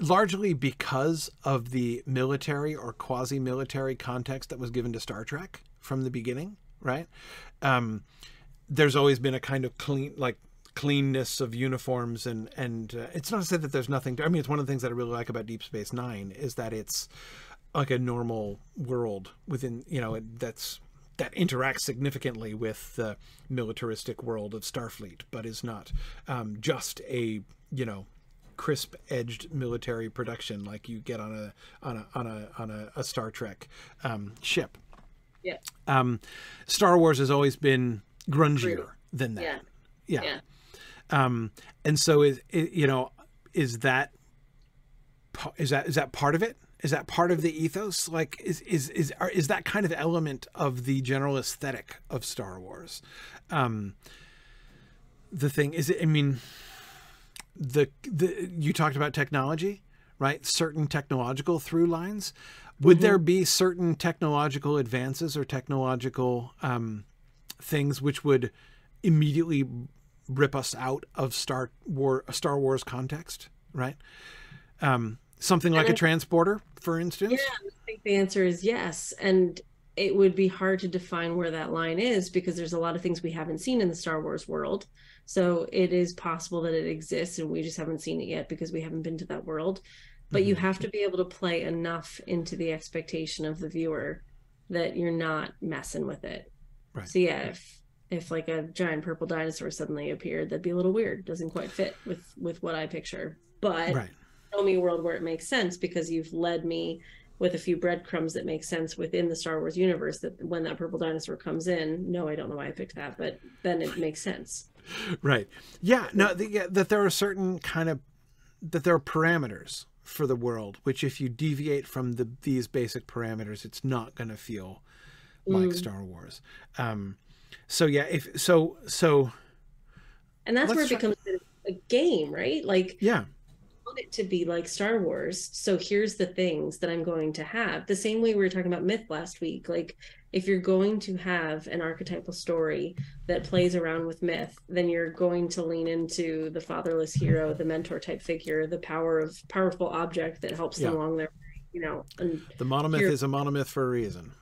largely because of the military or quasi-military context that was given to Star Trek from the beginning, right? Um, there's always been a kind of clean, like cleanness of uniforms, and and uh, it's not to say that there's nothing. To, I mean, it's one of the things that I really like about Deep Space Nine is that it's like a normal world within, you know, that's that interacts significantly with the militaristic world of Starfleet, but is not um, just a you know crisp edged military production like you get on a on a on a on a, a Star Trek um, ship. Yeah. Um, Star Wars has always been grungier than that. Yeah. Yeah. Yeah. Um, and so is it, you know is that is that is that part of it? Is that part of the ethos? Like is is is are, is that kind of element of the general aesthetic of Star Wars? Um, the thing is, I mean, the the you talked about technology, right? Certain technological through lines. Would there be certain technological advances or technological um, things which would immediately rip us out of Star War Star Wars context, right? Um, something like a transporter, for instance. Yeah, I think the answer is yes. And it would be hard to define where that line is because there's a lot of things we haven't seen in the Star Wars world. So it is possible that it exists and we just haven't seen it yet because we haven't been to that world. But you Mhm. have to be able to play enough into the expectation of the viewer that you're not messing with it. Right. So yeah, if if like a giant purple dinosaur suddenly appeared, that'd be a little weird. Doesn't quite fit with with what I picture. But Right. Show me a world where it makes sense because you've led me with a few breadcrumbs that make sense within the Star Wars universe that when that purple dinosaur comes in, no, I don't know why I picked that, but then it makes sense. Right. Yeah. No. The, yeah, that there are certain kind of that there are parameters for the world, which if you deviate from the these basic parameters, it's not going to feel like Mm. Star Wars. Um, so yeah. If so, so And that's where it try- becomes a game, right? Like yeah. Want it to be like Star Wars. So here's the things that I'm going to have. The same way we were talking about myth last week. Like if you're going to have an archetypal story that plays around with myth, then you're going to lean into the fatherless hero, the mentor type figure, the power of powerful object that helps them along their you know, and The monomyth is a monomyth for a reason.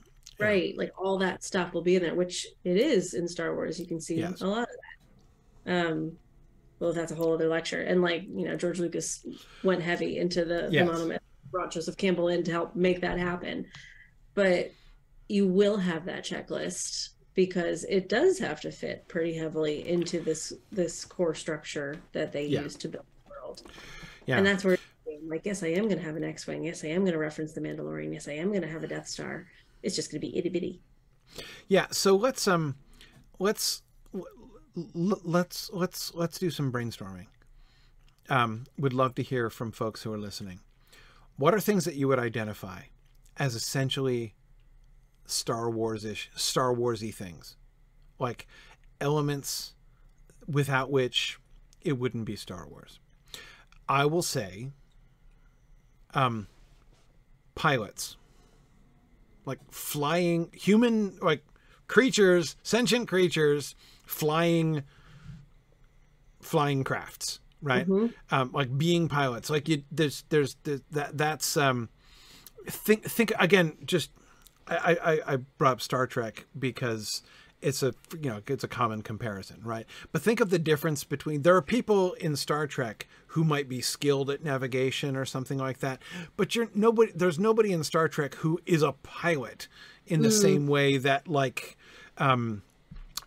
Yeah. right, like all that stuff will be in there, which it is in Star Wars. You can see Yes. a lot of that. Um well that's a whole other lecture. And like, you know, George Lucas went heavy into the, Yes. the monomyth, brought Joseph Campbell in to help make that happen. But you will have that checklist because it does have to fit pretty heavily into this this core structure that they Yeah. use to build the world. Yeah. And that's where like, yes, I am going to have an X-wing. Yes, I am going to reference the Mandalorian. Yes, I am going to have a Death Star. It's just going to be itty bitty. Yeah, so let's um let's l- let's let's let's do some brainstorming. Um would love to hear from folks who are listening. What are things that you would identify as essentially Star Wars-ish, Star Warsy things? Like elements without which it wouldn't be Star Wars. I will say um pilots like flying human like creatures sentient creatures flying flying crafts right? Mhm. um like being pilots. Like you there's there's, there's that that's um think think again just I, I i brought up star trek because it's a you know it's a common comparison right? But think of the difference between there are people in star trek who might be skilled at navigation or something like that but you're nobody there's nobody in star trek who is a pilot in the same way that like um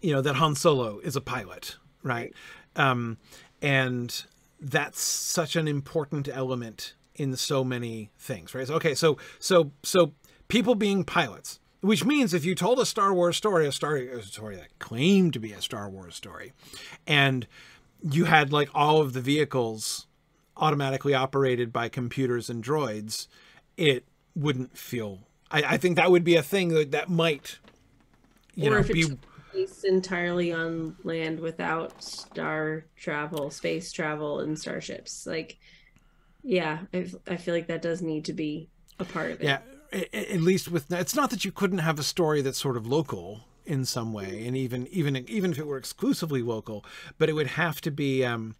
you know that han solo is a pilot right um and that's such an important element in so many things right so, okay so so so people being pilots which means if you told a Star Wars story, a story, a story that claimed to be a Star Wars story, and you had like all of the vehicles automatically operated by computers and droids, it wouldn't feel. I, I think that would be a thing that, that might, you or know, if be based entirely on land without star travel, space travel, and starships. Like, yeah, I, I feel like that does need to be a part of it. yeah. At least with it's not that you couldn't have a story that's sort of local in some way, and even even even if it were exclusively local, but it would have to be. Um,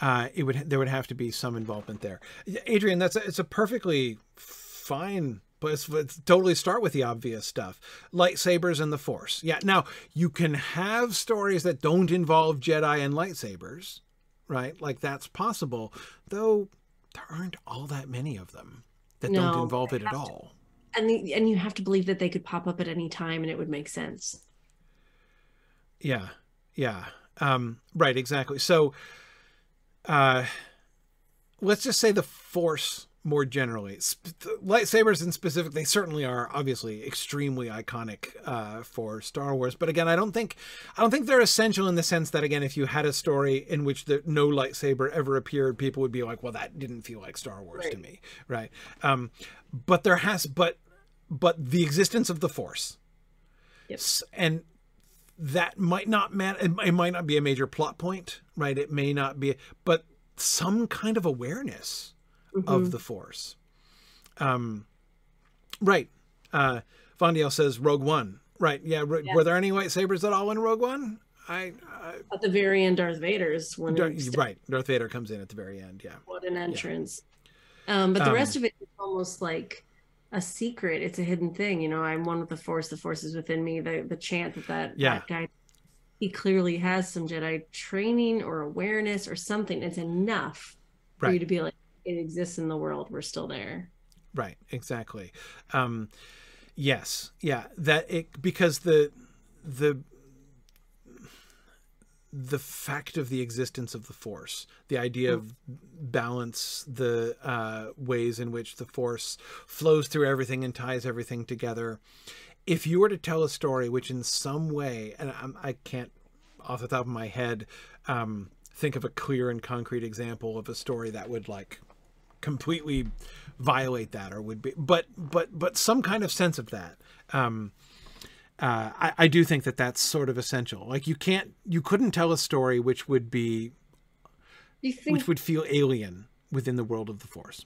uh, it would there would have to be some involvement there. Adrian, that's a, it's a perfectly fine. But let's, let's totally start with the obvious stuff, lightsabers and the Force. Yeah, now you can have stories that don't involve Jedi and lightsabers, right? Like that's possible, though there aren't all that many of them that don't involve it at all. and the, and you have to believe that they could pop up at any time and it would make sense. Yeah, yeah, um, right, exactly. So, uh, let's just say the Force more generally. lightsabers in specific, they certainly are obviously extremely iconic uh, for Star Wars. But again, I don't think I don't think they're essential in the sense that again, if you had a story in which the, no lightsaber ever appeared, people would be like, "Well, that didn't feel like Star Wars right. to me," right? Um, but there has, but but the existence of the Force, yes, and that might not matter. It might not be a major plot point, right? It may not be, but some kind of awareness mm-hmm. of the Force. Um, right. Uh, Fondiel says Rogue One. Right. Yeah. yeah. Were there any lightsabers at all in Rogue One? I, I at the very end, Darth Vader's when Dar- right. Darth Vader comes in at the very end. Yeah. What an entrance. Yeah. Um, but the um, rest of it is almost like a secret. It's a hidden thing. You know, I'm one with the Force. The Force is within me. The the chant that that, yeah. that guy he clearly has some Jedi training or awareness or something. It's enough for you to be like, it exists in the world. We're still there. Right. Exactly. Um, yes. Yeah. That it because the the the fact of the existence of the force the idea of balance the uh, ways in which the force flows through everything and ties everything together if you were to tell a story which in some way and I'm, i can not off the top of my head um, think of a clear and concrete example of a story that would like completely violate that or would be but but but some kind of sense of that um uh, I, I do think that that's sort of essential. Like you can't, you couldn't tell a story which would be, think, which would feel alien within the world of the Force.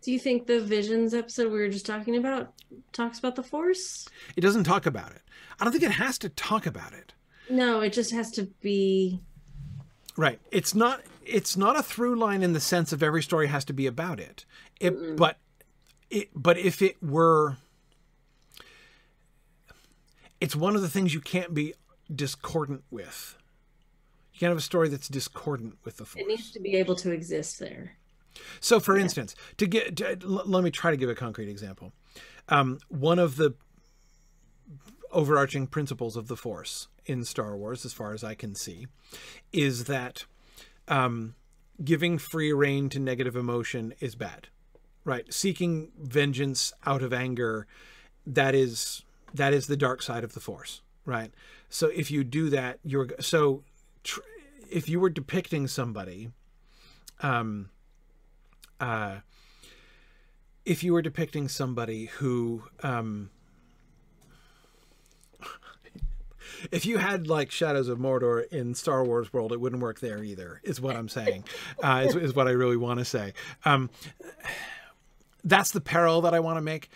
Do you think the Visions episode we were just talking about talks about the Force? It doesn't talk about it. I don't think it has to talk about it. No, it just has to be. Right. It's not it's not a through line in the sense of every story has to be about it. It but it but if it were it's one of the things you can't be discordant with. You can't have a story that's discordant with the force. It needs to be able to exist there. So, for yeah. instance, to get, to, let me try to give a concrete example. Um, one of the overarching principles of the Force in Star Wars, as far as I can see, is that um, giving free rein to negative emotion is bad, right? Seeking vengeance out of anger, that is that is the dark side of the Force, right? So if you do that, you're so tr- if you were depicting somebody, um, uh, if you were depicting somebody who um if you had like Shadows of Mordor in Star Wars world, it wouldn't work there either. Is what I'm saying. Uh, is, is what I really want to say. Um, that's the peril that I want to make.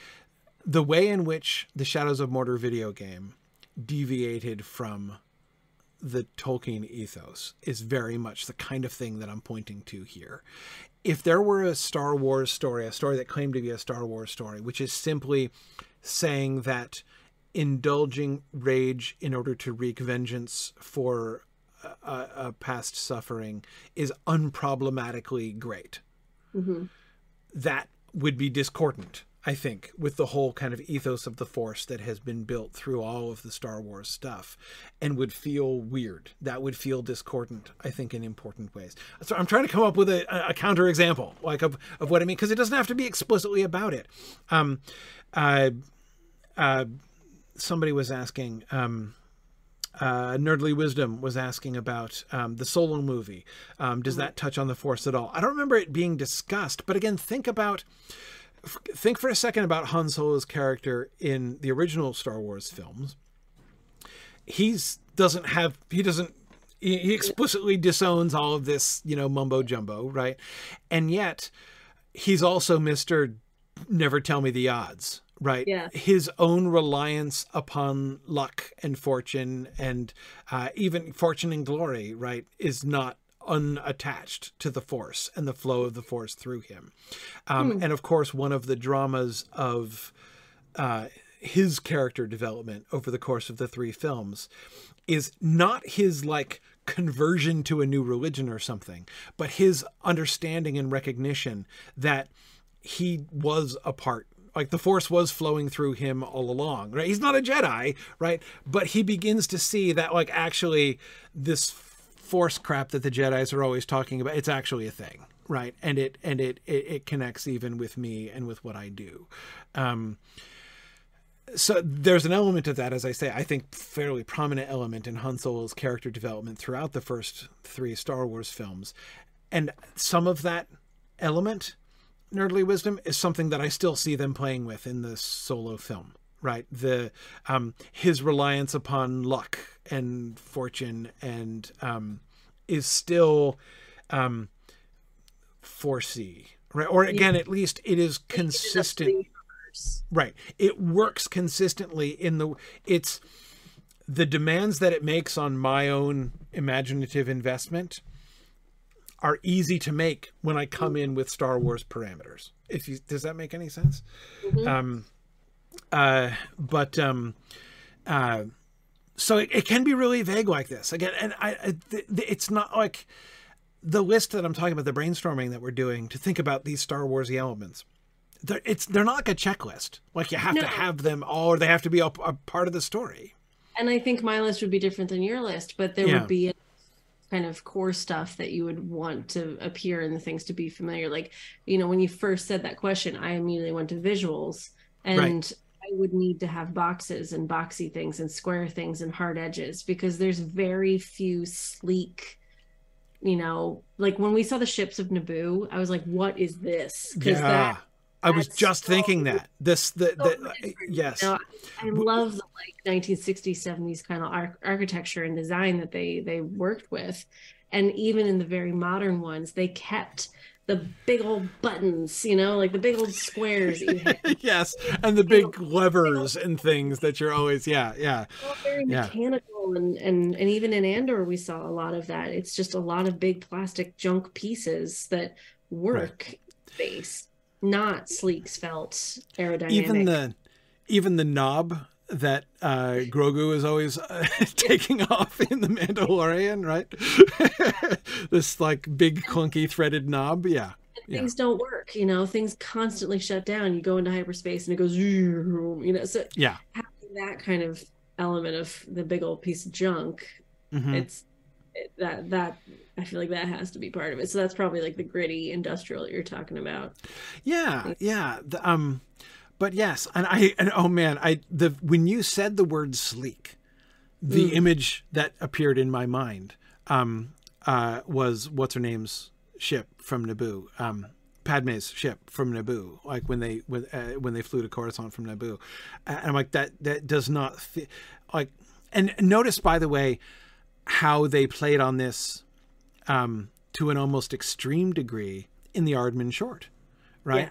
The way in which the Shadows of Mordor video game deviated from the Tolkien ethos is very much the kind of thing that I'm pointing to here. If there were a Star Wars story, a story that claimed to be a Star Wars story, which is simply saying that indulging rage in order to wreak vengeance for a, a past suffering is unproblematically great. Mm-hmm. That would be discordant, I think, with the whole kind of ethos of the Force that has been built through all of the Star Wars stuff and would feel weird. That would feel discordant, I think, in important ways. So I'm trying to come up with a, a counter example, like of, of what I mean, because it doesn't have to be explicitly about it. Um, uh, uh, somebody was asking, um, uh, Nerdly Wisdom was asking about um, the Solo movie. Um, does that touch on the Force at all? I don't remember it being discussed, but again, think about think for a second about Han Solo's character in the original Star Wars films. He's doesn't have he doesn't he explicitly disowns all of this, you know, mumbo jumbo, right? And yet he's also Mr. Never Tell Me the Odds, right? Yeah. His own reliance upon luck and fortune and uh, even fortune and glory, right, is not unattached to the force and the flow of the force through him. Um, hmm. And of course, one of the dramas of uh, his character development over the course of the three films is not his like conversion to a new religion or something, but his understanding and recognition that he was a part Like the Force was flowing through him all along, right? He's not a Jedi, right? But he begins to see that, like, actually, this Force crap that the Jedi's are always talking about, it's actually a thing, right? And it and it it, it connects even with me and with what I do. Um, so there's an element of that, as I say, I think fairly prominent element in Han Solo's character development throughout the first three Star Wars films, and some of that element, nerdly wisdom, is something that I still see them playing with in the Solo film. Right, the um, his reliance upon luck and fortune and um, is still um, foresee, right? Or again, yeah. at least it is consistent Right. It works consistently in the it's the demands that it makes on my own imaginative investment are easy to make when I come in with Star Wars parameters. If you does that make any sense? Mm-hmm. Um uh but um uh so it, it, can be really vague like this again and I, I th- it's not like the list that I'm talking about the brainstorming that we're doing to think about these Star Warsy elements they're, it's they're not like a checklist. Like you have no. to have them all, or they have to be a, a, part of the story. And I think my list would be different than your list, but there yeah. would be kind of core stuff that you would want to appear in the things to be familiar. Like, you know, when you first said that question, I immediately went to visuals, and right. I would need to have boxes and boxy things and square things and hard edges because there's very few sleek you know, like when we saw the ships of Naboo, I was like, "What is this?" Because yeah. that I was just so thinking that this the, the uh, yes. You know, I love the like 1960s 70s kind of ar- architecture and design that they they worked with, and even in the very modern ones, they kept the big old buttons, you know, like the big old squares. yes, and the big levers and things that you're always, yeah, yeah, very yeah. mechanical, and and and even in Andor we saw a lot of that. It's just a lot of big plastic junk pieces that work right. space not sleek, svelte, aerodynamic. Even the even the knob that uh, Grogu is always uh, taking off in the Mandalorian, right? this like big clunky threaded knob, yeah. things yeah. don't work, you know. Things constantly shut down. You go into hyperspace and it goes, you know. So yeah, having that kind of element of the big old piece of junk, mm-hmm. it's it, that that I feel like that has to be part of it. So that's probably like the gritty industrial that you're talking about. Yeah, yeah. The, um, but yes, and I and oh man, I the when you said the word sleek, the mm. image that appeared in my mind um, uh, was what's her name's ship from Naboo. Um, Padme's ship from Naboo, like when they when uh, when they flew to Coruscant from Naboo, and I'm like that that does not fit. Like, and notice by the way how they played on this um, to an almost extreme degree in the Aardman short, right?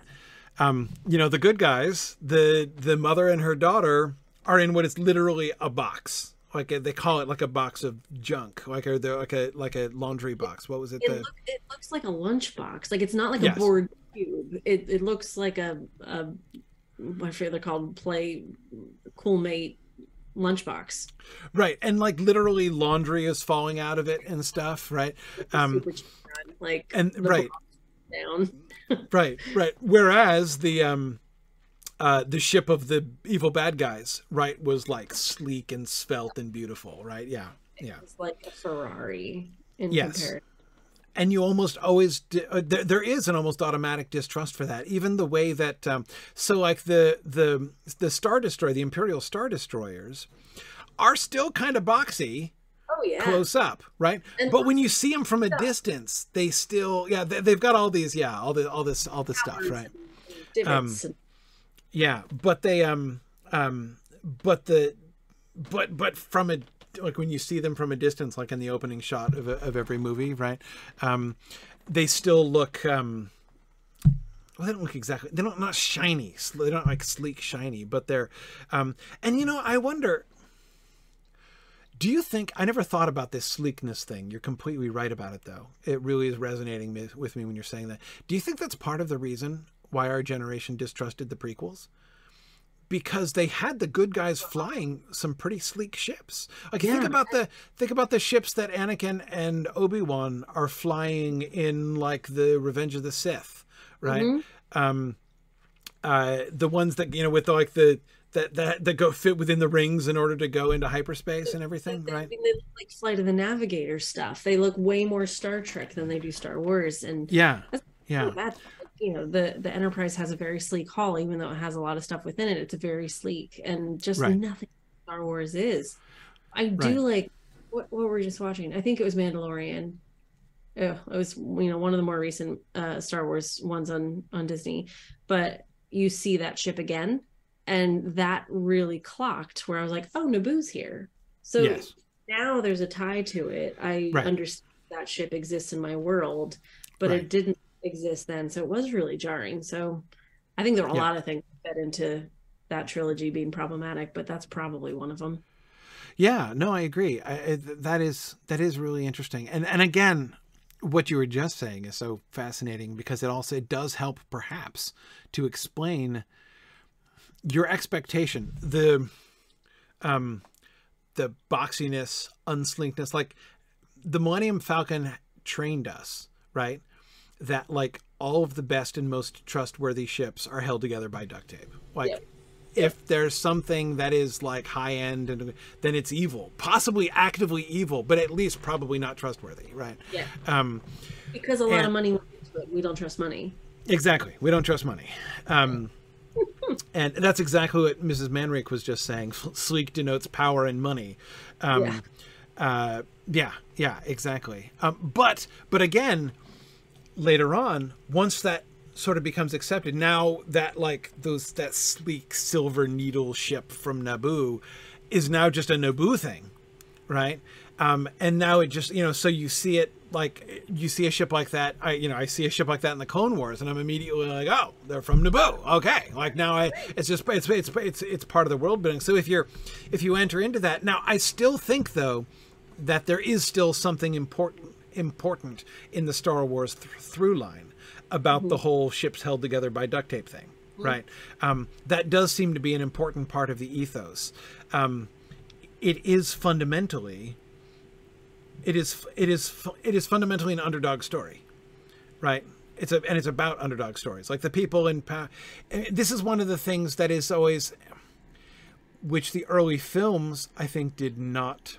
Yeah. Um, you know, the good guys, the the mother and her daughter are in what is literally a box. Like a, they call it like a box of junk, like a like a like a laundry box. What was it? It, the... look, it looks like a lunch box. Like it's not like yes. a board cube. It it looks like a, a I forget they're called play cool mate lunchbox. Right. And like literally laundry is falling out of it and stuff, right? Um like and right. Down. right, right. Whereas the um uh, the ship of the evil bad guys, right, was like sleek and svelte and beautiful, right? Yeah, yeah. It's like a Ferrari in yes. comparison and you almost always uh, there, there is an almost automatic distrust for that. Even the way that um, so like the the the star destroyer the imperial star destroyers are still kind of boxy oh, yeah. close up right? And but when you see them from a distance they still yeah they, have got all these yeah all the all this all this stuff right? um, yeah but they um um but the but but from a like when you see them from a distance, like in the opening shot of, of every movie, right? Um, they still look. Um, well, they don't look exactly. They don't not shiny. They don't like sleek, shiny, but they're. Um, and you know, I wonder. Do you think I never thought about this sleekness thing? You're completely right about it, though. It really is resonating with me when you're saying that. Do you think that's part of the reason why our generation distrusted the prequels? Because they had the good guys flying some pretty sleek ships. Like yeah. think about the think about the ships that Anakin and Obi Wan are flying in, like the Revenge of the Sith, right? Mm-hmm. Um, uh, the ones that you know with like the that that that go fit within the rings in order to go into hyperspace and everything, They- right? They look like Flight of the Navigator stuff. They look way more Star Trek than they do Star Wars, and Yeah, yeah. You know, the the Enterprise has a very sleek hull, even though it has a lot of stuff within it. It's very sleek, and just Right. nothing Star Wars is. I do like what, what were we just watching? I think it was Mandalorian. Oh, it was you know one of the more recent uh, Star Wars ones on on Disney, but you see that ship again, and that really clocked where I was like, oh, Naboo's here. So yes, now there's a tie to it. I Right. understand that ship exists in my world, but Right. it didn't exist then. So it was really jarring. So I think there are a Yeah. lot of things that fed into that trilogy being problematic, but that's probably one of them. yeah. No, I agree. I, I, that is that is really interesting. And and again, what you were just saying is so fascinating because it also it does help perhaps to explain your expectation the um the boxiness unslinkness like the millennium falcon trained us right that like all of the best and most trustworthy ships are held together by duct tape like Yep. if there's something that is like high end and then it's evil possibly actively evil but at least probably not trustworthy right Yeah. um Because a lot And- of money. We don't trust money. Exactly. We don't trust money. Um, and that's exactly what Mrs. Manrique was just saying. Sleek denotes power and money. Um, Yeah. uh, yeah, yeah, exactly. Um, but but again, later on, once that sort of becomes accepted, now that like those that sleek silver needle ship from Naboo is now just a Naboo thing, right? Um, and now it just you know so you see it like you see a ship like that I you know I see a ship like that in the Clone Wars and I'm immediately like oh they're from Naboo. Okay. Like now I it's just it's it's it's it's part of the world building. So if you're if you enter into that now I still think though that there is still something important important in the Star Wars th- through line about the whole ships held together by duct tape thing right? Um, that does seem to be an important part of the ethos. Um, it is fundamentally it is it is it is fundamentally an underdog story right? It's a and it's about underdog stories. Like the people in power this is one of the things that is always which the early films i think did not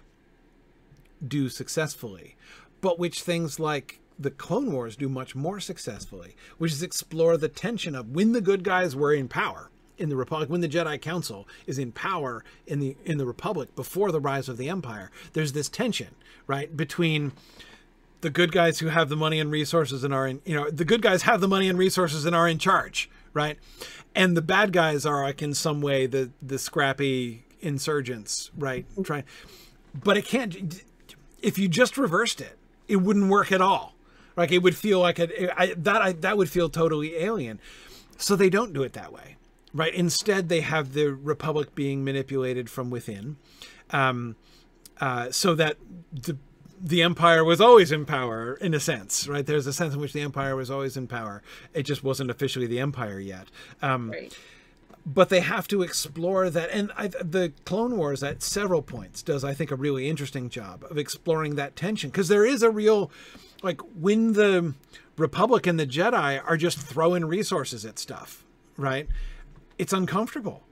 do successfully but which things like the clone wars do much more successfully which is explore the tension of when the good guys were in power in the republic when the jedi council is in power in the in the republic before the rise of the empire there's this tension right between the good guys who have the money and resources and are in you know the good guys have the money and resources and are in charge right? And the bad guys are like in some way the the scrappy insurgents right trying but it can't if you just reversed it it wouldn't work at all. Like it would feel like it I, that I, that would feel totally alien. So they don't do it that way right? Instead they have the republic being manipulated from within um, uh, so that the the empire was always in power in a sense right? There's a sense in which the empire was always in power. It just wasn't officially the empire yet. Um, Right. But they have to explore that. And I, the clone wars at several points does i think a really interesting job of exploring that tension because there is a real like when the republic and the jedi are just throwing resources at stuff right? It's uncomfortable.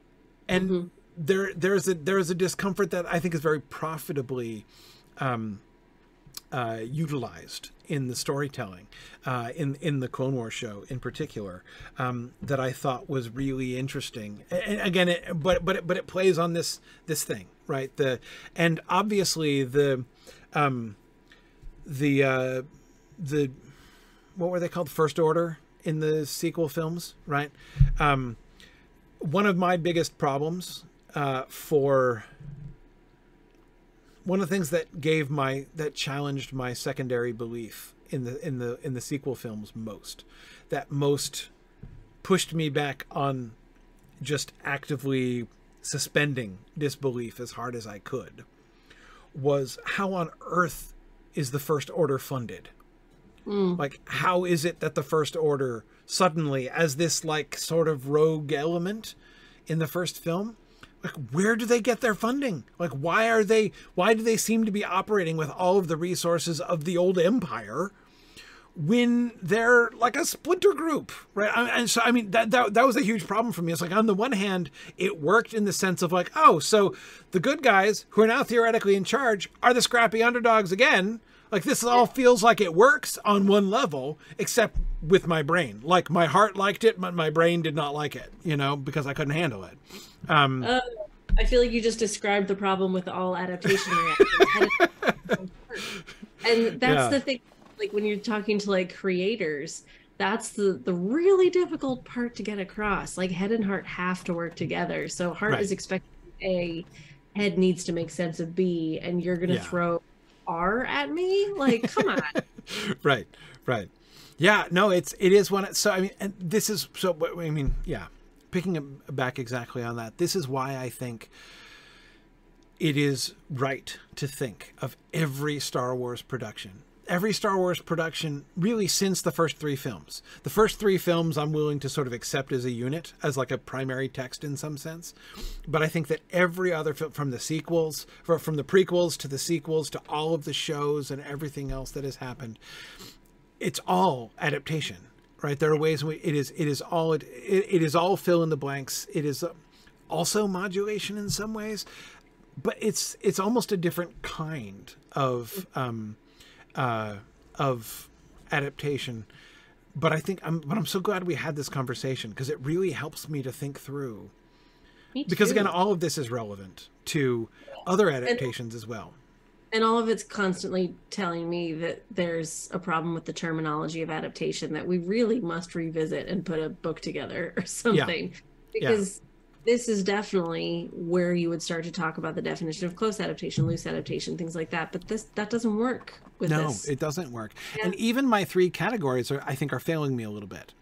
And there there's a there's a discomfort that i think is very profitably um, uh, utilized in the storytelling, uh, in in the Clone Wars show in particular, um, that I thought was really interesting. And again, it, but but it, but it plays on this this thing, right? The and obviously the um, the uh, the what were they called? First Order in the sequel films, right? Um, one of my biggest problems uh, for one of the things that gave my that challenged my secondary belief in the in the in the sequel films most that most pushed me back on just actively suspending disbelief as hard as I could was how on earth is the first order funded? Hmm. Like how is it that the first order suddenly as this like sort of rogue element in the first film like where do they get their funding like why are they why do they seem to be operating with all of the resources of the old empire when they're like a splinter group, right? And so, I mean, that, that that was a huge problem for me. It's like on the one hand, it worked in the sense of like, oh, so the good guys who are now theoretically in charge are the scrappy underdogs again. Like this all feels like it works on one level, except with my brain. Like my heart liked it, but my brain did not like it. You know, because I couldn't handle it. Um, uh, I feel like you just described the problem with all adaptation reactions. and that's yeah. the thing like when you're talking to like creators that's the the really difficult part to get across like head and heart have to work together so heart right. is expecting a head needs to make sense of b and you're gonna yeah. throw r at me? Like come on. Right right. Yeah no it's it is one so i mean and this is so i mean yeah picking back exactly on that this is why i think it is right to think of every star wars production every Star Wars production really since the first three films. The first three films I'm willing to sort of accept as a unit, as like a primary text in some sense. But I think that every other film, from the sequels, from the prequels to the sequels to all of the shows and everything else that has happened, it's all adaptation, right? There are ways we, it is it is all it, it is all fill in the blanks. It is also modulation in some ways, but it's it's almost a different kind of. Um, uh, of adaptation. But I think I'm, but I'm so glad we had this conversation because it really helps me to think through. Because again, all of this is relevant to other adaptations and, as well. And all of it's constantly telling me that there's a problem with the terminology of adaptation that we really must revisit and put a book together or something. Yeah. Because this is definitely where you would start to talk about the definition of close adaptation, loose adaptation, things like that. But this that doesn't work with no, this. it doesn't work. Yeah. And even my three categories are, I think, are failing me a little bit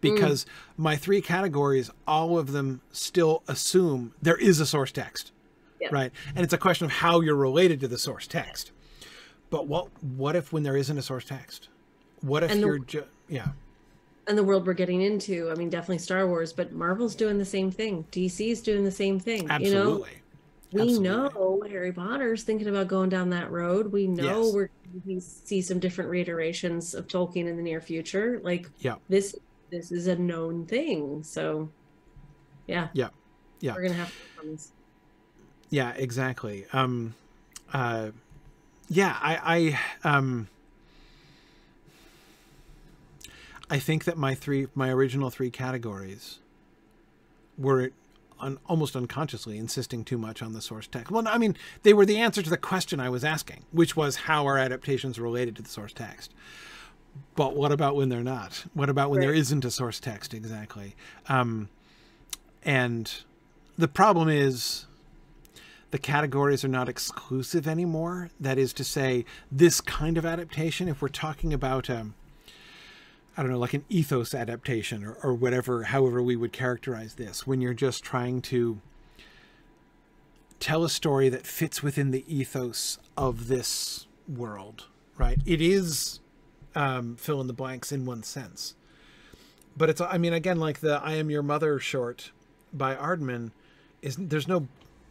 because mm. my three categories, all of them still assume there is a source text, right? And it's a question of how you're related to the source text. But what what if when there isn't a source text? What if the, you're just yeah? And the world we're getting into. I mean, definitely Star Wars, but Marvel's doing the same thing. DC's doing the same thing. Absolutely. You know, we Absolutely. know Harry Potter's thinking about going down that road. We know yes. we're going to see some different reiterations of Tolkien in the near future. Like yeah. this this is a known thing. So yeah. Yeah. Yeah. We're gonna have to Yeah, exactly. Um uh yeah, I I um I think that my three, my original three categories were un, almost unconsciously insisting too much on the source text. Well, I mean, they were the answer to the question I was asking, which was how are adaptations related to the source text? But what about when they're not? What about when right. there isn't a source text exactly? Um, and the problem is the categories are not exclusive anymore. That is to say, this kind of adaptation, if we're talking about um, I don't know, like an ethos adaptation or, or whatever, however we would characterize this, when you're just trying to tell a story that fits within the ethos of this world, right? It is um, fill in the blanks in one sense. But it's, I mean, again, like the I Am Your Mother short by Aardman, is there's no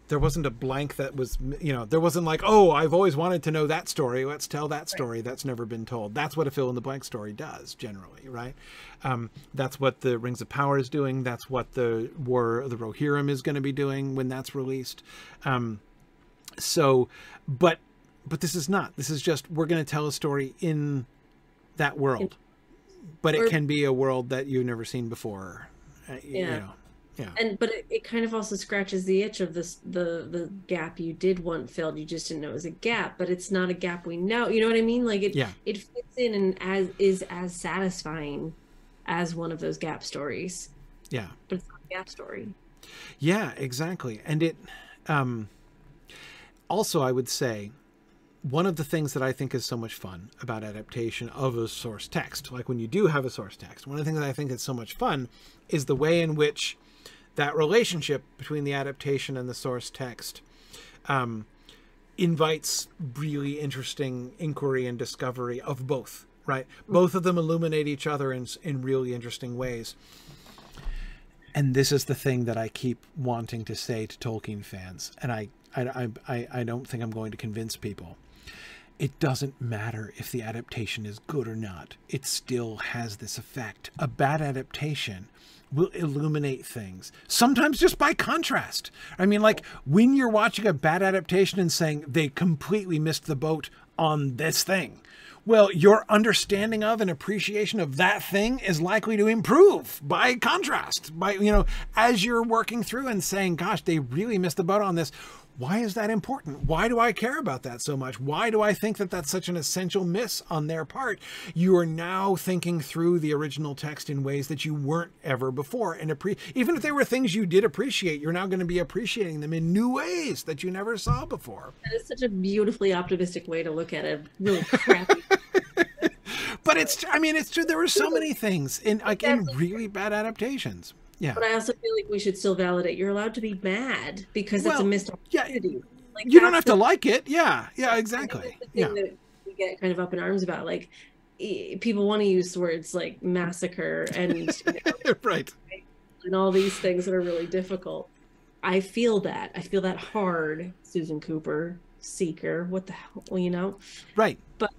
there wasn't a blank that was you know there wasn't like oh i've always wanted to know that story. Let's tell that story. Right. that's never been told. That's what a fill in the blank story does generally right? Um, that's what the rings of power is doing. That's what the war of the rohirrim is going to be doing when that's released. Um, so but but this is not. This is just we're going to tell a story in that world. But it can be a world that you've never seen before uh, yeah. you know yeah. And but it, it kind of also scratches the itch of this the the gap you did want filled. You just didn't know it was a gap but it's not a gap we know. You know what i mean? Like it yeah. it fits in and as is as satisfying as one of those gap stories. Yeah. But it's not a gap story. Yeah exactly. And it um also i would say one of the things that I think is so much fun about adaptation of a source text, like when you do have a source text, one of the things that I think is so much fun is the way in which that relationship between the adaptation and the source text um, invites really interesting inquiry and discovery of both right both of them illuminate each other in, in really interesting ways and this is the thing that i keep wanting to say to tolkien fans and i i i, I don't think i'm going to convince people it doesn't matter if the adaptation is good or not. It still has this effect. A bad adaptation will illuminate things, sometimes just by contrast. I mean, like when you're watching a bad adaptation and saying they completely missed the boat on this thing. Well, your understanding of and appreciation of that thing is likely to improve by contrast. By, you know, as you're working through and saying, gosh, they really missed the boat on this why is that important? Why do I care about that so much? Why do I think that that's such an essential miss on their part? You are now thinking through the original text in ways that you weren't ever before. And appre- even if they were things you did appreciate, you're now going to be appreciating them in new ways that you never saw before. That is such a beautifully optimistic way to look at a really crappy. but it's, I mean, it's true. There were so many things in like in really bad adaptations. Yeah. But I also feel like we should still validate you're allowed to be mad because well, it's a missed opportunity. Yeah, like you don't have the, to like it. Yeah. Yeah, exactly. yeah. That we get kind of up in arms about like people want to use words like massacre and you know, right and all these things that are really difficult. I feel that. I feel that hard, Susan Cooper, Seeker, what the hell, well, you know? Right. But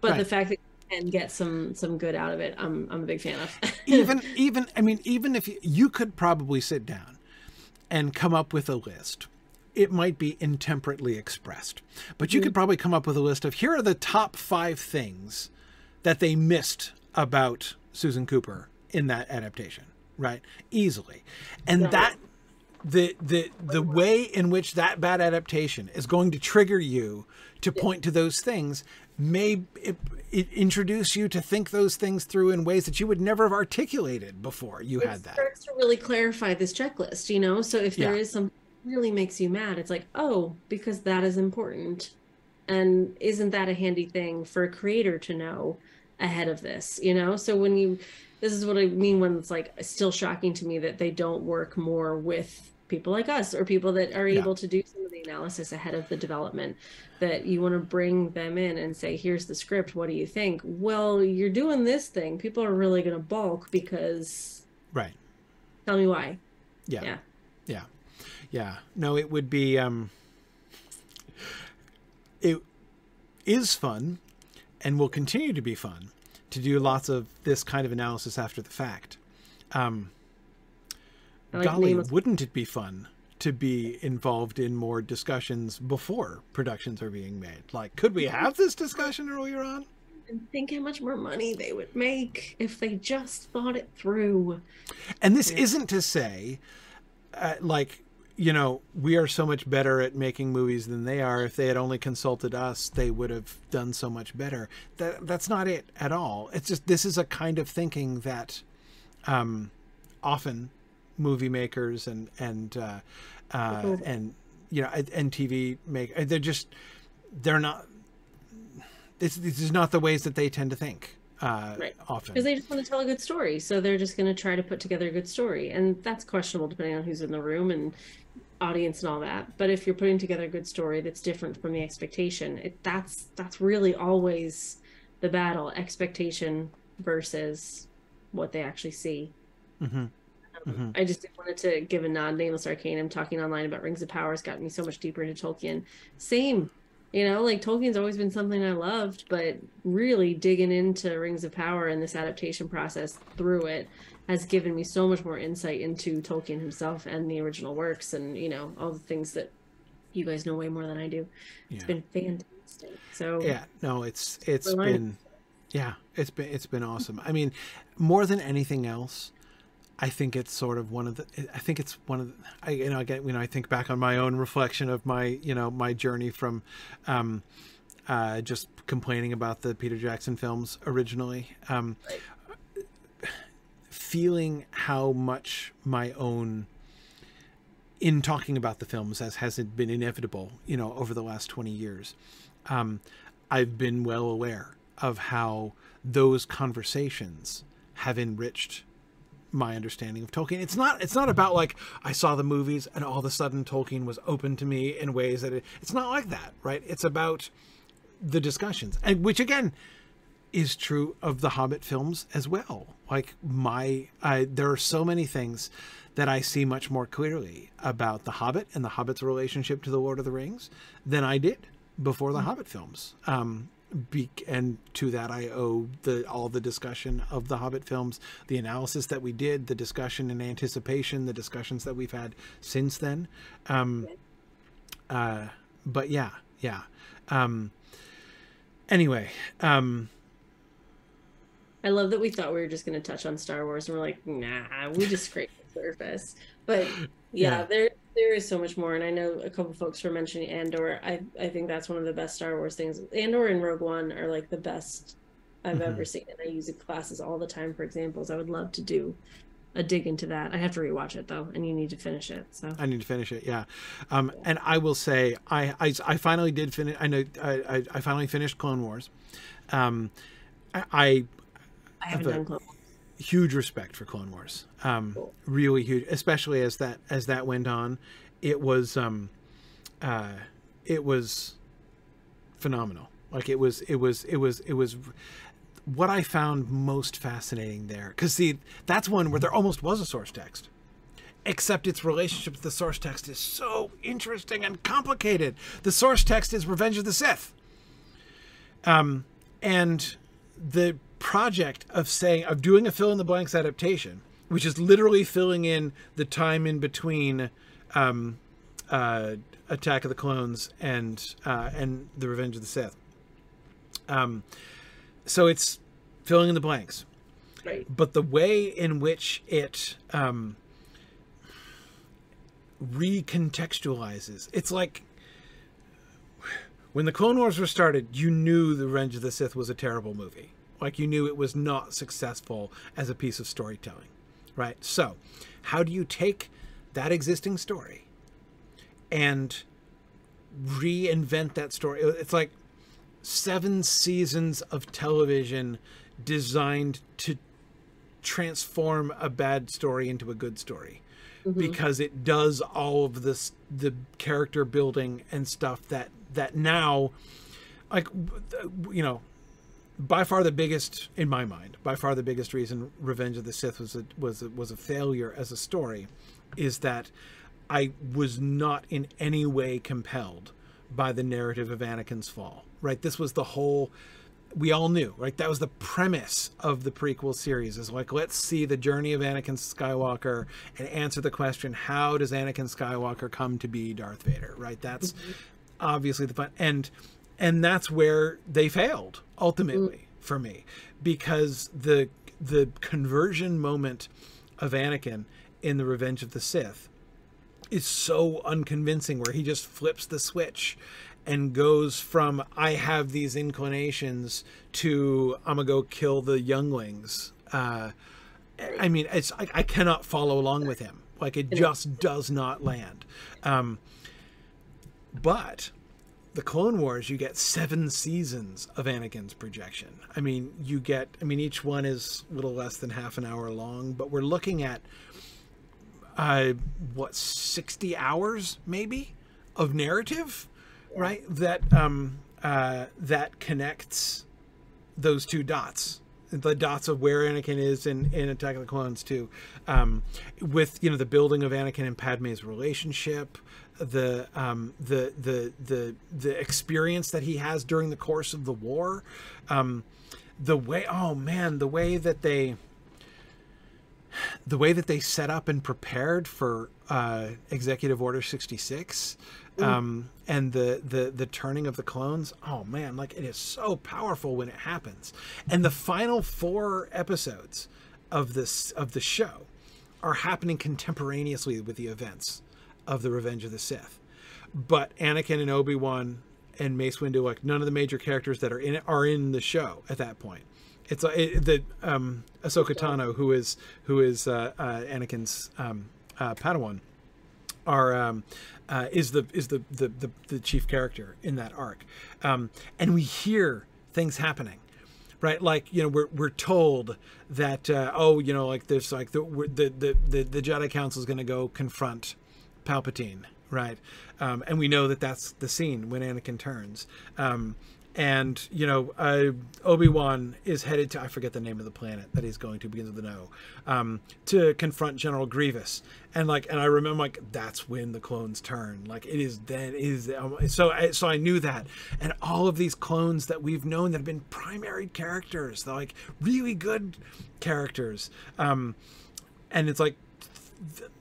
but right. the fact that and get some some good out of it i'm i'm a big fan of. Even even i mean even if you, you could probably sit down and come up with a list. It might be intemperately expressed but you mm-hmm. could probably come up with a list of here are the top five things that they missed about susan cooper in that adaptation right? Easily. And yeah. that the the the way in which that bad adaptation is going to trigger you to point to those things may it, it introduce you to think those things through in ways that you would never have articulated before you it had that. starts to really clarify this checklist, you know? So if there yeah. is something really makes you mad, it's like, oh, because that is important. And isn't that a handy thing for a creator to know ahead of this, you know? So when you, this is what I mean when it's like still shocking to me that they don't work more with people like us or people that are able to do some of the analysis ahead of the development that you want to bring them in and say here's the script. What do you think? Well you're doing this thing. People are really going to balk because right. Tell me why. Yeah. Yeah. Yeah. Yeah. No it would be um it is fun and will continue to be fun to do lots of this kind of analysis after the fact. Um like golly, wouldn't it be fun to be involved in more discussions before productions are being made? Like, could we have this discussion earlier on? And think how much more money they would make if they just thought it through. And this yeah. isn't to say, uh, like, you know, we are so much better at making movies than they are. If they had only consulted us, they would have done so much better. That that's not it at all. It's just this is a kind of thinking that um, often movie makers and and uh, uh, and you know and TV make uh, they're just they're not. This, this is not the ways that they tend to think uh, right. often because they just want to tell a good story, so they're just going to try to put together a good story, and that's questionable depending on who's in the room and audience and all that. But if you're putting together a good story that's different from the expectation, it, that's that's really always the battle: expectation versus what they actually see. Mm-hmm. Mm-hmm. I just wanted to give a nod. Nameless Arcanum talking online about Rings of Power has gotten me so much deeper into Tolkien. Same, you know, like Tolkien's always been something I loved, but really digging into Rings of Power and this adaptation process through it has given me so much more insight into Tolkien himself and the original works, and you know all the things that you guys know way more than I do. Yeah. It's been fantastic. So yeah, no, it's it's been yeah, it's been it's been awesome. I mean, more than anything else I think it's sort of one of the. I think it's one of the. I, you know, again, you know, I think back on my own reflection of my, you know, my journey from, um, uh, just complaining about the Peter Jackson films originally, um, feeling how much my own, in talking about the films as has it been inevitable, you know, over the last twenty years, um, I've been well aware of how those conversations have enriched my understanding of Tolkien. It's not it's not about like I saw the movies and all of a sudden Tolkien was open to me in ways that it, it's not like that, right? It's about the discussions, and which again is true of the Hobbit films as well. Like my, I, there are so many things that I see much more clearly about the Hobbit and the Hobbit's relationship to the Lord of the Rings than I did before the Hobbit films. Um, be, and to that I owe the all the discussion of the Hobbit films, the analysis that we did, the discussion and anticipation, the discussions that we've had since then. Um, uh, but yeah, yeah. Um, anyway, um, I love that we thought we were just going to touch on Star Wars, and we're like, nah, we just scraped the surface. But yeah, yeah, there there is so much more, and I know a couple folks were mentioning Andor. I I think that's one of the best Star Wars things. Andor and Rogue One are like the best I've mm-hmm. ever seen, and I use it classes all the time for examples. I would love to do a dig into that. I have to rewatch it though, and you need to finish it. So I need to finish it. Yeah, um, yeah. and I will say I, I, I finally did finish. I know I, I finally finished Clone Wars. Um, I I, I haven't done Clone Wars huge respect for Clone Wars. Um, cool. Really huge, especially as that as that went on, it was um, uh, it was phenomenal. Like it was it was it was it was what I found most fascinating there. Because see, that's one where there almost was a source text. Except its relationship to the source text is so interesting and complicated. The source text is Revenge of the Sith. Um, and the project of saying of doing a fill in the blanks adaptation, which is literally filling in the time in between um, uh, Attack of the Clones and uh, and the Revenge of the Sith. Um, so it's filling in the blanks, right. but the way in which it um, recontextualizes, it's like when the Clone Wars were started, you knew the Revenge of the Sith was a terrible movie like you knew it was not successful as a piece of storytelling, right? So, how do you take that existing story and reinvent that story? It's like seven seasons of television designed to transform a bad story into a good story mm-hmm. because it does all of this the character building and stuff that that now like you know by far the biggest in my mind by far the biggest reason revenge of the sith was a, was a, was a failure as a story is that i was not in any way compelled by the narrative of anakin's fall right? This was the whole we all knew right? That was the premise of the prequel series is like let's see the journey of anakin skywalker and answer the question how does anakin skywalker come to be darth vader right? That's mm-hmm. obviously the fun and and that's where they failed ultimately mm. for me because the the conversion moment of Anakin in the Revenge of the Sith is so unconvincing where he just flips the switch and goes from I have these inclinations to I'm gonna go kill the younglings. Uh, I mean, it's I, I, cannot follow along with him. Like it just does not land. Um, but the Clone Wars, you get seven seasons of Anakin's projection. I mean, you get, I mean, each one is a little less than half an hour long, but we're looking at, uh, what, 60 hours maybe of narrative, right? That, um, uh, that connects those two dots the dots of where Anakin is in, in Attack of the Clones too, um, with you know the building of Anakin and Padme's relationship, the um, the the the the experience that he has during the course of the war, um, the way oh man, the way that they the way that they set up and prepared for uh, Executive Order sixty six. Mm. Um, and the, the the turning of the clones oh man like it is so powerful when it happens and the final four episodes of this of the show are happening contemporaneously with the events of the Revenge of the Sith. But Anakin and Obi Wan and Mace Windu, like none of the major characters that are in it, are in the show at that point. It's uh, it, the um, Ahsoka Tano, who is who is uh, uh, Anakin's um, uh, Padawan, are um, uh, is the is the, the, the the chief character in that arc, um, and we hear things happening right? Like you know, we're we're told that uh, oh, you know, like there's like the the the the, the Jedi Council is going to go confront Palpatine, right? Um, and we know that that's the scene when Anakin turns. Um, and you know uh, obi-wan is headed to i forget the name of the planet that he's going to begins with an o um, to confront general grievous and like and i remember like that's when the clones turn like it is then it is um, so I, so i knew that and all of these clones that we've known that have been primary characters they're like really good characters um, and it's like